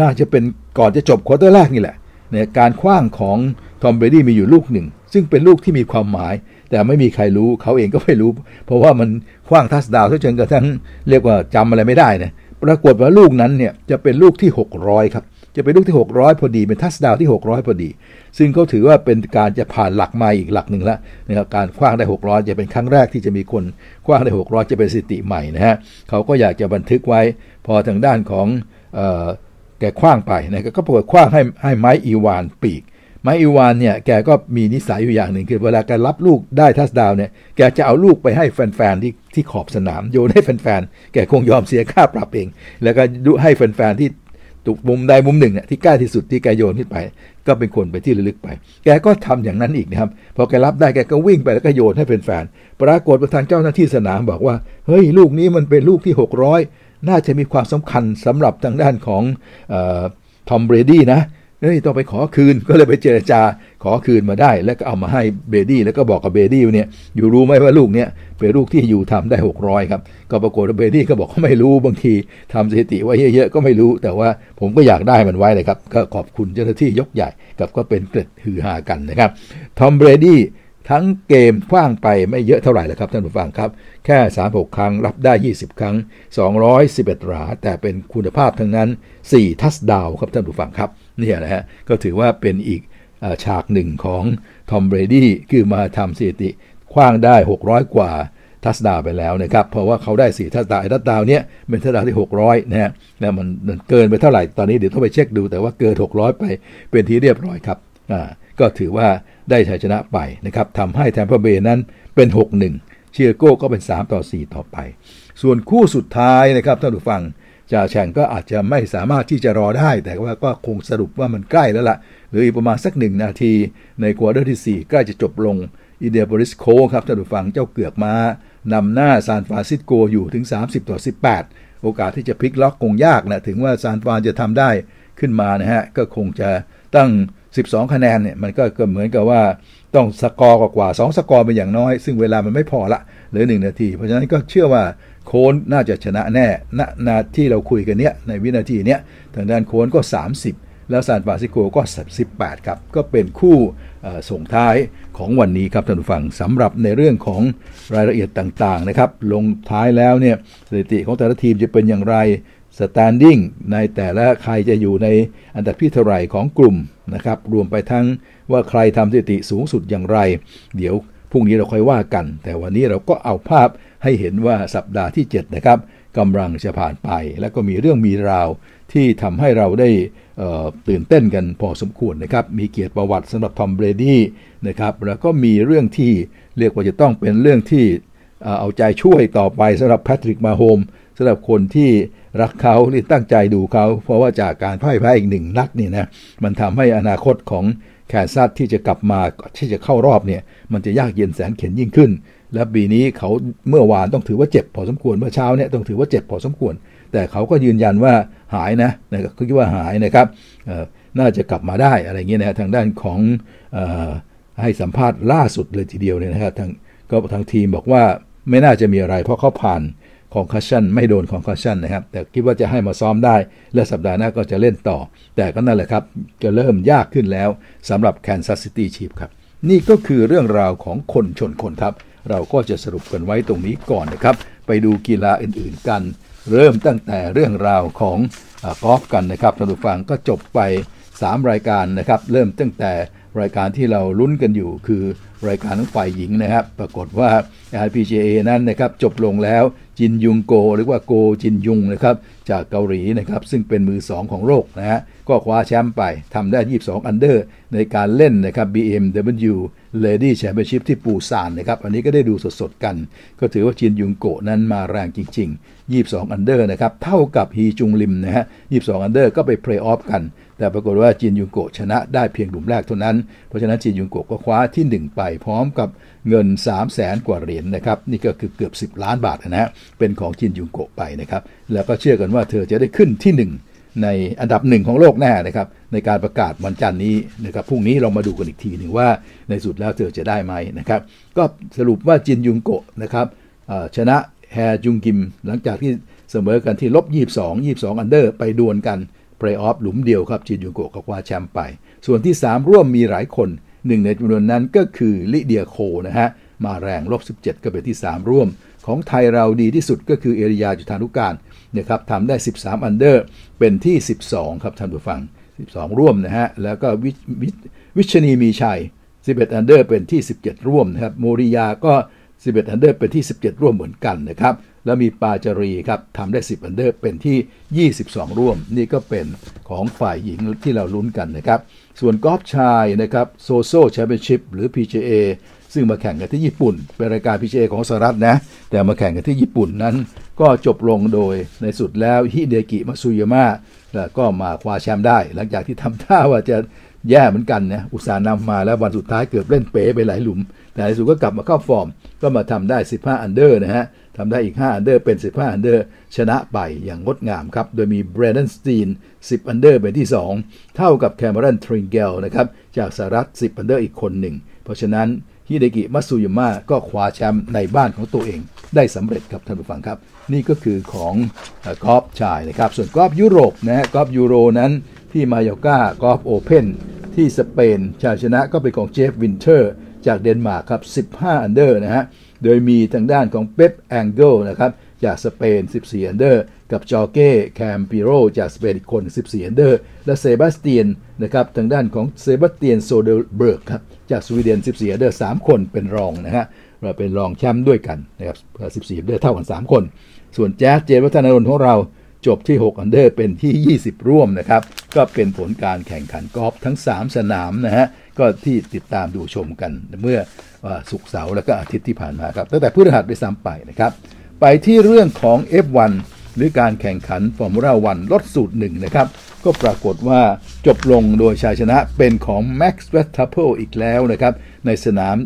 น่าจะเป็นก่อนจะจบ quarter แรกนี่แหละ เนี่ยการขว้างของทอมเบรดี้มีอยู่ลูกหนึ่ง ซึ่งเป็นลูกที่มีความหมาย แต่ไม่มีใครรู้เขาเองก็ไม่รู้ เพราะว่ามันคว้างทัสดาวจนกระทั่งเรียกว่าจำอะไรไม่ได้นะปรากฏว่าลูกนั้นเนี่ยจะเป็นลูกที่ 600 ครับ จะเป็นลูกที่ 600 พอดี เป็นทัสดาวที่ 600 พอดี ซึ่งเขาถือว่าเป็นการจะผ่านหลักมาอีกหลักหนึ่งแล้วนะครับการคว้างได้ 600 จะเป็นครั้งแรกที่จะมีคนคว้างได้ 600 จะเป็นสถิติใหม่นะฮะเขาก็อยากจะบันทึกไว้พอทางด้านของ แกคว้างไปนะก็ปรากฏคว้างให้ให้ไม้อีวานปีก ไม้อีวานเนี่ยแกก็มีนิสัยอยู่อย่างหนึ่งคือเวลาแกรับลูกได้ทัสดาวเนี่ยแกจะเอาลูกไปให้แฟนๆที่ที่ขอบสนามโยนให้แฟนๆแกคงยอมเสียค่าปรับเอง แล้วก็ดูให้แฟนๆที่ตุกมุมใดมุมหนึ่งเนี่ยที่ใกล้ที่สุดที่แกโยนขึ้นไป ก็เป็นคนไปที่ระลึกไป แกก็ทำอย่างนั้นอีกนะครับ พอแกรับได้แกก็วิ่งไปแล้วก็โยนให้แฟนๆปรากฏว่าทางเจ้าหน้าที่สนามบอกว่า เฮ้ย ลูกนี้มันเป็นลูกที่ 600 น่าจะมีความสำคัญสำหรับทางด้านของทอมเบรดี้นะเฮ้ยต้องไปขอคืนก็เลยไปเจรจาขอคืนมาได้ แล้วก็เอามาให้เบรดี้แล้วก็บอกกับเบรดี้เนี่ย you รู้ไหมว่าลูกเนี้ยเป็นลูกที่ you ทำได้ 600 ครับ ก็ปรากฏว่าเบรดี้ก็บอกเขาไม่รู้บางทีทำสถิติไว้เยอะๆก็ไม่รู้ แต่ว่าผมก็อยากได้มันไว้เลยครับ ก็ขอบคุณเจ้าหน้าที่ยกใหญ่กับก็เป็นเกร็ดฮือฮากันนะครับทอมเบรดี้ ทั้งเกมคว้างไปไม่เยอะเท่าไหร่แล้วครับท่านผู้ฟังครับ แค่ 36 ครั้งรับได้ 20 ครั้ง 211 หรา แต่เป็นคุณภาพทั้งนั้น 4 ทัสดาวครับท่านผู้ฟังครับนี่นะฮะก็ถือว่าเป็นอีกฉากหนึ่งของทอมเบรดี้คือมาทำสถิติคว้างได้ 600 กว่าทัสดาวไปแล้วนะครับ เพราะว่าเขาได้ 4 ทัสดาวทัสดาวเนี้ยเป็นทัสดาวที่ 600นะฮะแล้วมันเกินไปเท่าไหร่ตอนนี้เดี๋ยวต้องไปเช็คดูแต่ว่าเกิน 600 ไปเป็นที่เรียบร้อยครับอ่า ก็ถือว่าได้ชัยชนะไปนะครับทำให้แทมเปอร์เบย์นั้นเป็น 6-1 ชิคาโก้ก็เป็น 3 ต่อ 4 ต่อไป ส่วนคู่สุดท้ายนะครับท่านผู้ฟังจ่าแฉ่งก็อาจจะไม่สามารถที่จะรอได้ แต่ว่าก็คงสรุปว่ามันใกล้แล้วล่ะหรืออีกประมาณสักหนึ่งนาที ใน quarter ที่ 4 ใกล้จะจบลงอินเดียนาโพลิสโคลต์ครับท่านผู้ฟังเจ้าเกือกม้านำหน้าซานฟรานซิสโกอยู่ถึง 30 ต่อ 18 โอกาสที่จะพลิกล็อกคงยากนะ ถึงว่าซานฟรานจะทำได้ขึ้นมานะฮะ ก็คงจะตั้ง 12 คะแนนเนี่ยมันก็เหมือนกับว่าต้องสกอร์กว่า2สกอร์เป็นอย่างน้อย ซึ่งเวลามันไม่พอละเหลือ1นาที เพราะฉะนั้นก็เชื่อว่าโคลต์น่าจะชนะแน่ณนาที่เราคุยกันเนี้ยในวินาทีเนี้ยทางด้านโคลต์ก็ 30 แล้วซานฟรานซิสโกก็ 18 ครับ ก็เป็นคู่ส่งท้ายของวันนี้ครับท่านผู้ฟังสำหรับในเรื่องของรายละเอียดต่างๆนะครับ ลงท้ายแล้วเนี่ยสถิติของแต่ละทีมจะเป็นอย่างไร standing ในแต่ละใครจะอยู่ในอันดับที่เท่าไหร่ของกลุ่มนะครับ รวมไปทั้งว่าใครทำสถิติสูงสุดอย่างไร เดี๋ยวพรุ่งนี้เราค่อยว่ากัน แต่วันนี้เราก็เอาภาพให้เห็นว่าสัปดาห์ที่ 7 นะครับกำลังจะผ่านไป แล้วก็มีเรื่องมีราวที่ทำให้เราได้ตื่นเต้นกันพอสมควรนะครับ มีเกียรติประวัติสำหรับทอมเบรดี้นะครับ แล้วก็มีเรื่องที่เรียกว่าจะต้องเป็นเรื่องที่เอาใจช่วยต่อไปสำหรับ Patrick Mahomes สำหรับคนที่ รักเขาหรือตั้งใจดูเขา เพราะว่าจากการพ่ายแพ้อีกหนึ่งนัดนี่นะมันทำให้อนาคตของ Kansas ที่จะกลับมาที่จะเข้ารอบเนี่ย มันจะยากเย็นแสนเข็นยิ่งขึ้น และปีนี้เขาเมื่อวานต้องถือว่าเจ็บพอสมควรเมื่อเช้าเนี่ยต้องถือว่าเจ็บพอสมควร แต่เขาก็ยืนยันว่าหายนะนะครับคิดว่าหายนะครับน่าจะกลับมาได้อะไรเงี้ยนะทางด้านของให้สัมภาษณ์ล่าสุดเลยทีเดียวเนี่ยนะครับทางก็ทางทีมบอกว่าไม่น่าจะมีอะไรเพราะเขาผ่าน concussion ไม่โดน concussion นะครับ แต่คิดว่าจะให้มาซ้อมได้ และสัปดาห์หน้าก็จะเล่นต่อ แต่ก็นั่นแหละครับ จะเริ่มยากขึ้นแล้วสำหรับ Kansas City Chiefs ครับ นี่ก็คือเรื่องราวของคนชนคนครับ เราก็จะสรุปกันไว้ตรงนี้ก่อนนะครับ ไปดูกีฬาอื่นๆกัน เริ่มตั้งแต่เรื่องราวของกอล์ฟกันนะครับท่านผู้ฟังก็จบไป 3 รายการนะครับ เริ่มตั้งแต่รายการที่เราลุ้นกันอยู่คือรายการของฝ่ายหญิงนะครับ ปรากฏว่า LPGA นั้นนะครับจบลงแล้ว จินยุงโก หรือว่าโกจินยุงนะครับจากเกาหลีนะครับซึ่งเป็นมือ 2 ของโลกนะฮะก็คว้าแชมป์ไปทำได้ 22 อันเดอร์ ในการเล่นนะครับ BMW Ladies Championship ที่ปูซานนะครับ อันนี้ก็ได้ดูสดๆกัน ก็ถือว่าจินยุงโกนั้นมาแรงจริง ๆ 22 อันเดอร์นะครับ เท่ากับฮีจุงลิมนะฮะ 22 อันเดอร์ก็ไปเพลย์ออฟกัน แต่ปรากฏว่าจินยุงโกชนะได้เพียงหลุมแรกเท่านั้น เพราะฉะนั้นจินยุงโกก็คว้าที่ 1 ไปพร้อมกับเงิน 3 0 0แสนกว่าเหรียญนะครับ นี่ก็คือเกือบ 10 ล้านบาทนะฮะเป็นของจินยุงโกไปนะครับ แล้วก็เชื่อกันว่าเธอจะได้ขึ้นที่ 1ในอันดับหนึ่งของโลกแน่นะครับ ในการประกาศวันจันทร์นี้นะครับพรุ่งนี้เรามาดูกันอีกทีหนึ่งว่าในสุดแล้วเธอจะได้ไหมนะครับ ก็สรุปว่าจินยุงโกนะครับชนะฮีจุงลิมหลังจากที่เสมอกันที่ลบ 22 22 อันเดอร์ไปดวลกัน เพลย์ออฟหลุมเดียวครับจินยุงโกก็คว้าแชมป์ไป ส่วนที่ 3 ร่วมมีหลายคนหนึ่งในจำนวนนั้นก็คือลิเดียโคนะฮะมาแรงลบ 17 ก็เป็นที่ 3 ร่วม ของไทยเราดีที่สุดก็คือเอรียาจุฑานุกาลนะครับทำได้ 13 อันเดอร์ เป็นที่ 12 ครับท่านผู้ฟัง 12 ร่วมนะฮะ แล้วก็วิววิชาณีมีชัย 11 อันเดอร์ เป็นที่ 17 ร่วมนะครับ โมริยาก็ 11 อันเดอร์ เป็นที่ 17 ร่วมเหมือนกันนะครับ แล้วมีปาจรีย์ครับทำได้ 10 อันเดอร์เป็นที่ 22 ร่วม นี่ก็เป็นของฝ่ายหญิงที่เราลุ้นกันนะครับ ส่วนกอล์ฟชายนะครับ ZOZO Championship หรือ PGA ซึ่งมาแข่งกันที่ญี่ปุ่น เป็นรายการ PGA ของสหรัฐนะ แต่มาแข่งกันที่ญี่ปุ่นนั้น ก็จบลงโดยในสุดแล้วฮิเดกิมัตสุยามะก็มาคว้าแชมป์ได้ หลังจากที่ทำท่าว่าจะแย่เหมือนกันนะอุตส่าห์นำมาแล้ววันสุดท้ายเกือบเล่นเป๋ไปหลายหลุม แต่ในสุดก็กลับมาเข้าฟอร์ม ก็มาทำได้ 15 อันเดอร์นะฮะ ทำได้อีก 5 อันเดอร์เป็น 15 อันเดอร์ชนะไปอย่างงดงามครับ โดยมีเบรด a นสตีน 10 อันเดอร์เป็นที่ 2 เท่ากับ Cameron Tringale นะครับ จากสหรัฐ 10 อันเดอร์อีกคนหนึ่ง เพราะฉะนั้นฮิเดกิมัตสุยามะก็คว้าแชมป์ในบ้านของตัวเอง ได้สำเร็จครับท่านผู้ฟังครับ นี่ก็คือของกอล์ฟชายนะครับ ส่วนกอล์ฟยุโรปนะฮะกอล์ฟยูโรนั้นที่ Mallorca Golf Open ที่สเปนชัยชนะก็เป็นของ Jeff Winther จากเดนมาร์กครับ 15 อันเดอร์นะฮะ โดยมีทางด้านของ Pep Angles นะครับจากสเปน 14 อันเดอร์ กับ Jorge Campillo จากสเปนอีกคน 14 อันเดอร์ และเซบาสเตียนนะครับทางด้านของเซบาสเตียนโซเดอร์เบิร์กครับจากสวีเดน 14 อันเดอร์ 3 คนเป็นรองนะฮะเราเป็นรองแชมป์ด้วยกันนะครับ 14 อันเดอร์เท่ากัน 3 คน ส่วนแจ๊สเจนวัฒนานนท์ของเราจบที่ 6 อันเดอร์เป็นที่ 20 ร่วมนะครับ ก็เป็นผลการแข่งขันกอล์ฟทั้ง 3 สนามนะฮะ ก็ที่ติดตามดูชมกันเมื่อ ศุกร์เสาร์แล้วก็อาทิตย์ที่ผ่านมาครับตั้งแต่พฤหัสไปซ้ำไปนะครับไปที่เรื่องของ F1 หรือการแข่งขัน Formula One รถสูตรหนึ่งนะครับ ก็ปรากฏว่าจบลงโดยชัยชนะเป็นของ Max Verstappen อีกแล้วนะครับ ในสนาม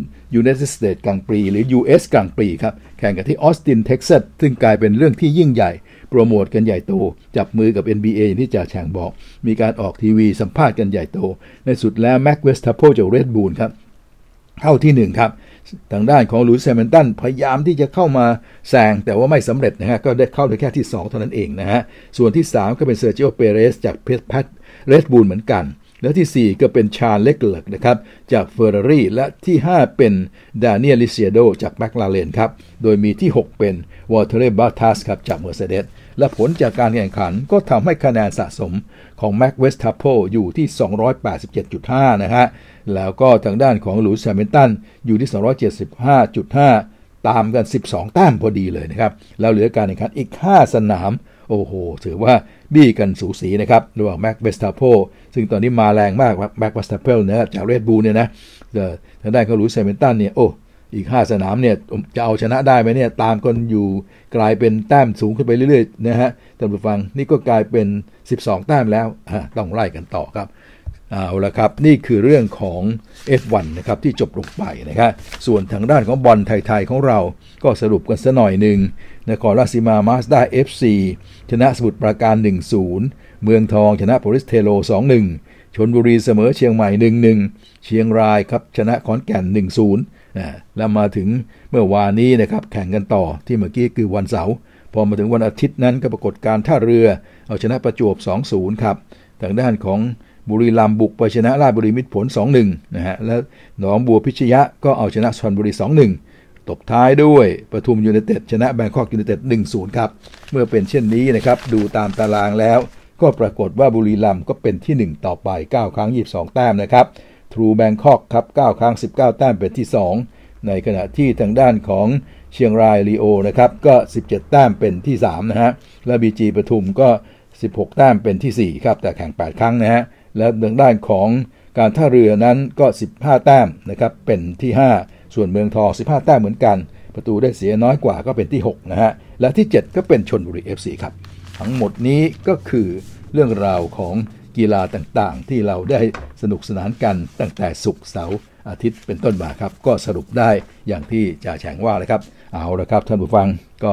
United States กลางปีหรือ US กลางปีครับ แข่งกันที่ออสตินเท็กซัสซึ่งกลายเป็นเรื่องที่ยิ่งใหญ่ โปรโมทกันใหญ่โต จับมือกับ NBA ที่จ่าแฉ่งบอก มีการออกทีวีสัมภาษณ์กันใหญ่โต ในสุดแล้ว Max Verstappen จาก Red Bull ครับ เข้าที่ 1 ครับ ทางด้านของ Lewis Hamilton พยายามที่จะเข้ามาแซงแต่ว่าไม่สำเร็จนะฮะก็ได้เข้าได้แค่ที่ 2 เท่านั้นเองนะฮะส่วนที่ 3 ก็เป็น Sergio Perez จากเพแพทRed Bull เหมือนกัน แล้วที่ 4 ก็เป็น Charles Leclerc นะครับจากเฟอร์รารี่และที่ 5 เป็น Daniel Ricciardo จากแมคลาเรนครับโดยมีที่ 6 เป็น Valtteri Bottas ครับจากเมอร์เซเดสและผลจากการแข่งขันก็ทำให้คะแนนสะสมของ Max Verstappen อยู่ที่ 287.5 นะฮะ แล้วก็ทางด้านของ Lewis Hamilton อยู่ที่ 275.5 ตามกัน 12 แต้มพอดีเลยนะครับ แล้วเหลือการแข่งขันอีก 5 สนาม โอ้โห ถือว่าบี้กันสูสีนะครับ ระหว่างแม็กเวสทัพโพซึ่งตอนนี้มาแรงมากแม็กเวสทัพโพนะจากเรดบูลเนี่ยนะทางด้านของหลูแซมินตันเนี่ย โอ้อีก 5 สนามเนี่ยจะเอาชนะได้ไหมเนี่ยตามกันอยู่กลายเป็นแต้มสูงขึ้นไปเรื่อยๆนะฮะท่านผู้ฟังนี่ก็กลายเป็น 12 แต้มแล้วต้องไล่กันต่อครับ เอาละครับ นี่คือเรื่องของ F1 นะครับที่จบลงไปนะครับส่วนทางด้านของบอลไทย ๆ ของเราก็สรุปกันสักหน่อยหนึ่งนครราชสีมามาสด้า FC ชนะสมุทรปราการ 1-0 เมืองทองชนะโปลิศเทโร 2-1 ชลบุรีเสมอเชียงใหม่ 1-1 เชียงรายครับชนะขอนแก่น 1-0นะแล้วมาถึงเมื่อวานนี้นะครับแข่งกันต่อที่เมื่อกี้คือวันเสาร์พอมาถึงวันอาทิตย์นั้นก็ปรากฏการท่าเรือ เอาชนะประจวบ 2-0 ครับทางด้านของ บุรีรัมย์บุกไปชนะราชบุรีมิตรผล 2-1 นะฮะ แล้วหนองบัวพิชยะก็เอาชนะชลบุรี 2-1 ตบท้ายด้วยปทุมยูไนเต็ดชนะแบงคอกยูไนเต็ด 1-0 ครับ เมื่อเป็นเช่นนี้นะครับ ดูตามตารางแล้ว ก็ปรากฏว่าบุรีรัมย์ก็เป็นที่ 1 ต่อไป 9 ครั้ง 22 แต้มนะครับทรูแบงคอกครับ9ครั้ง 19 แต้มเป็นที่ 2 ในขณะที่ทางด้านของเชียงรายลีโอนะครับก็ 17 แต้มเป็นที่3นะฮะและบีจีปทุมก็ 16 แต้มเป็นที่ 4 ครับ แต่แข่ง 8 ครั้งนะฮะ และทางด้านของการท่าเรือนั้นก็ 15 แต้มนะครับเป็นที่ 5 ส่วนเมืองทอง 15 แต้มเหมือนกัน ประตูได้เสียน้อยกว่าก็เป็นที่ 6 นะฮะ และที่ 7 ก็เป็นชนบุรี FC ครับ ทั้งหมดนี้ก็คือเรื่องราวของกีฬาต่างๆ ที่เราได้สนุกสนานกันตั้งแต่ศุกร์เสาร์อาทิตย์เป็นต้นมาครับ ก็สรุปได้อย่างที่จ่าแฉงว่าเลยครับ เอาละครับท่านผู้ฟังก็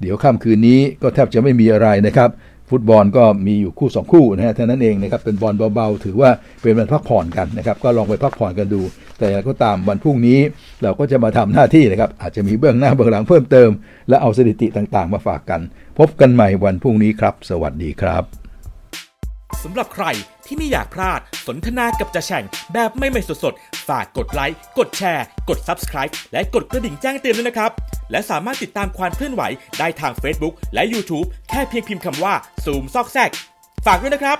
เดี๋ยวค่ำคืนนี้ก็แทบจะไม่มีอะไรนะครับ ฟุตบอลก็มีอยู่คู่ 2 คู่นะฮะเท่านั้นเองนะครับเป็นบอลเบาๆ ถือว่าเป็นวันพักผ่อนกันนะครับก็ลองไปพักผ่อนกันดู แต่ก็ตามวันพรุ่งนี้เราก็จะมาทำหน้าที่นะครับอาจจะมีเบื้องหน้าเบื้องหลังเพิ่มเติม และเอาสถิติต่างๆ มาฝากกัน พบกันใหม่วันพรุ่งนี้ครับ สวัสดีครับสำหรับใคร ที่ไม่อยากพลาดสนทนากับจะแฉ่งแบบไม่ไม่สดๆ ฝากกดไลค์ กดแชร์ กด Subscribe และกดกระดิ่งแจ้งเตือนด้วยนะครับ และสามารถติดตามความเคลื่อนไหวได้ทาง Facebook และ YouTube แค่เพียงพิมพ์คำว่าซูมซอกแซก ฝากด้วยนะครับ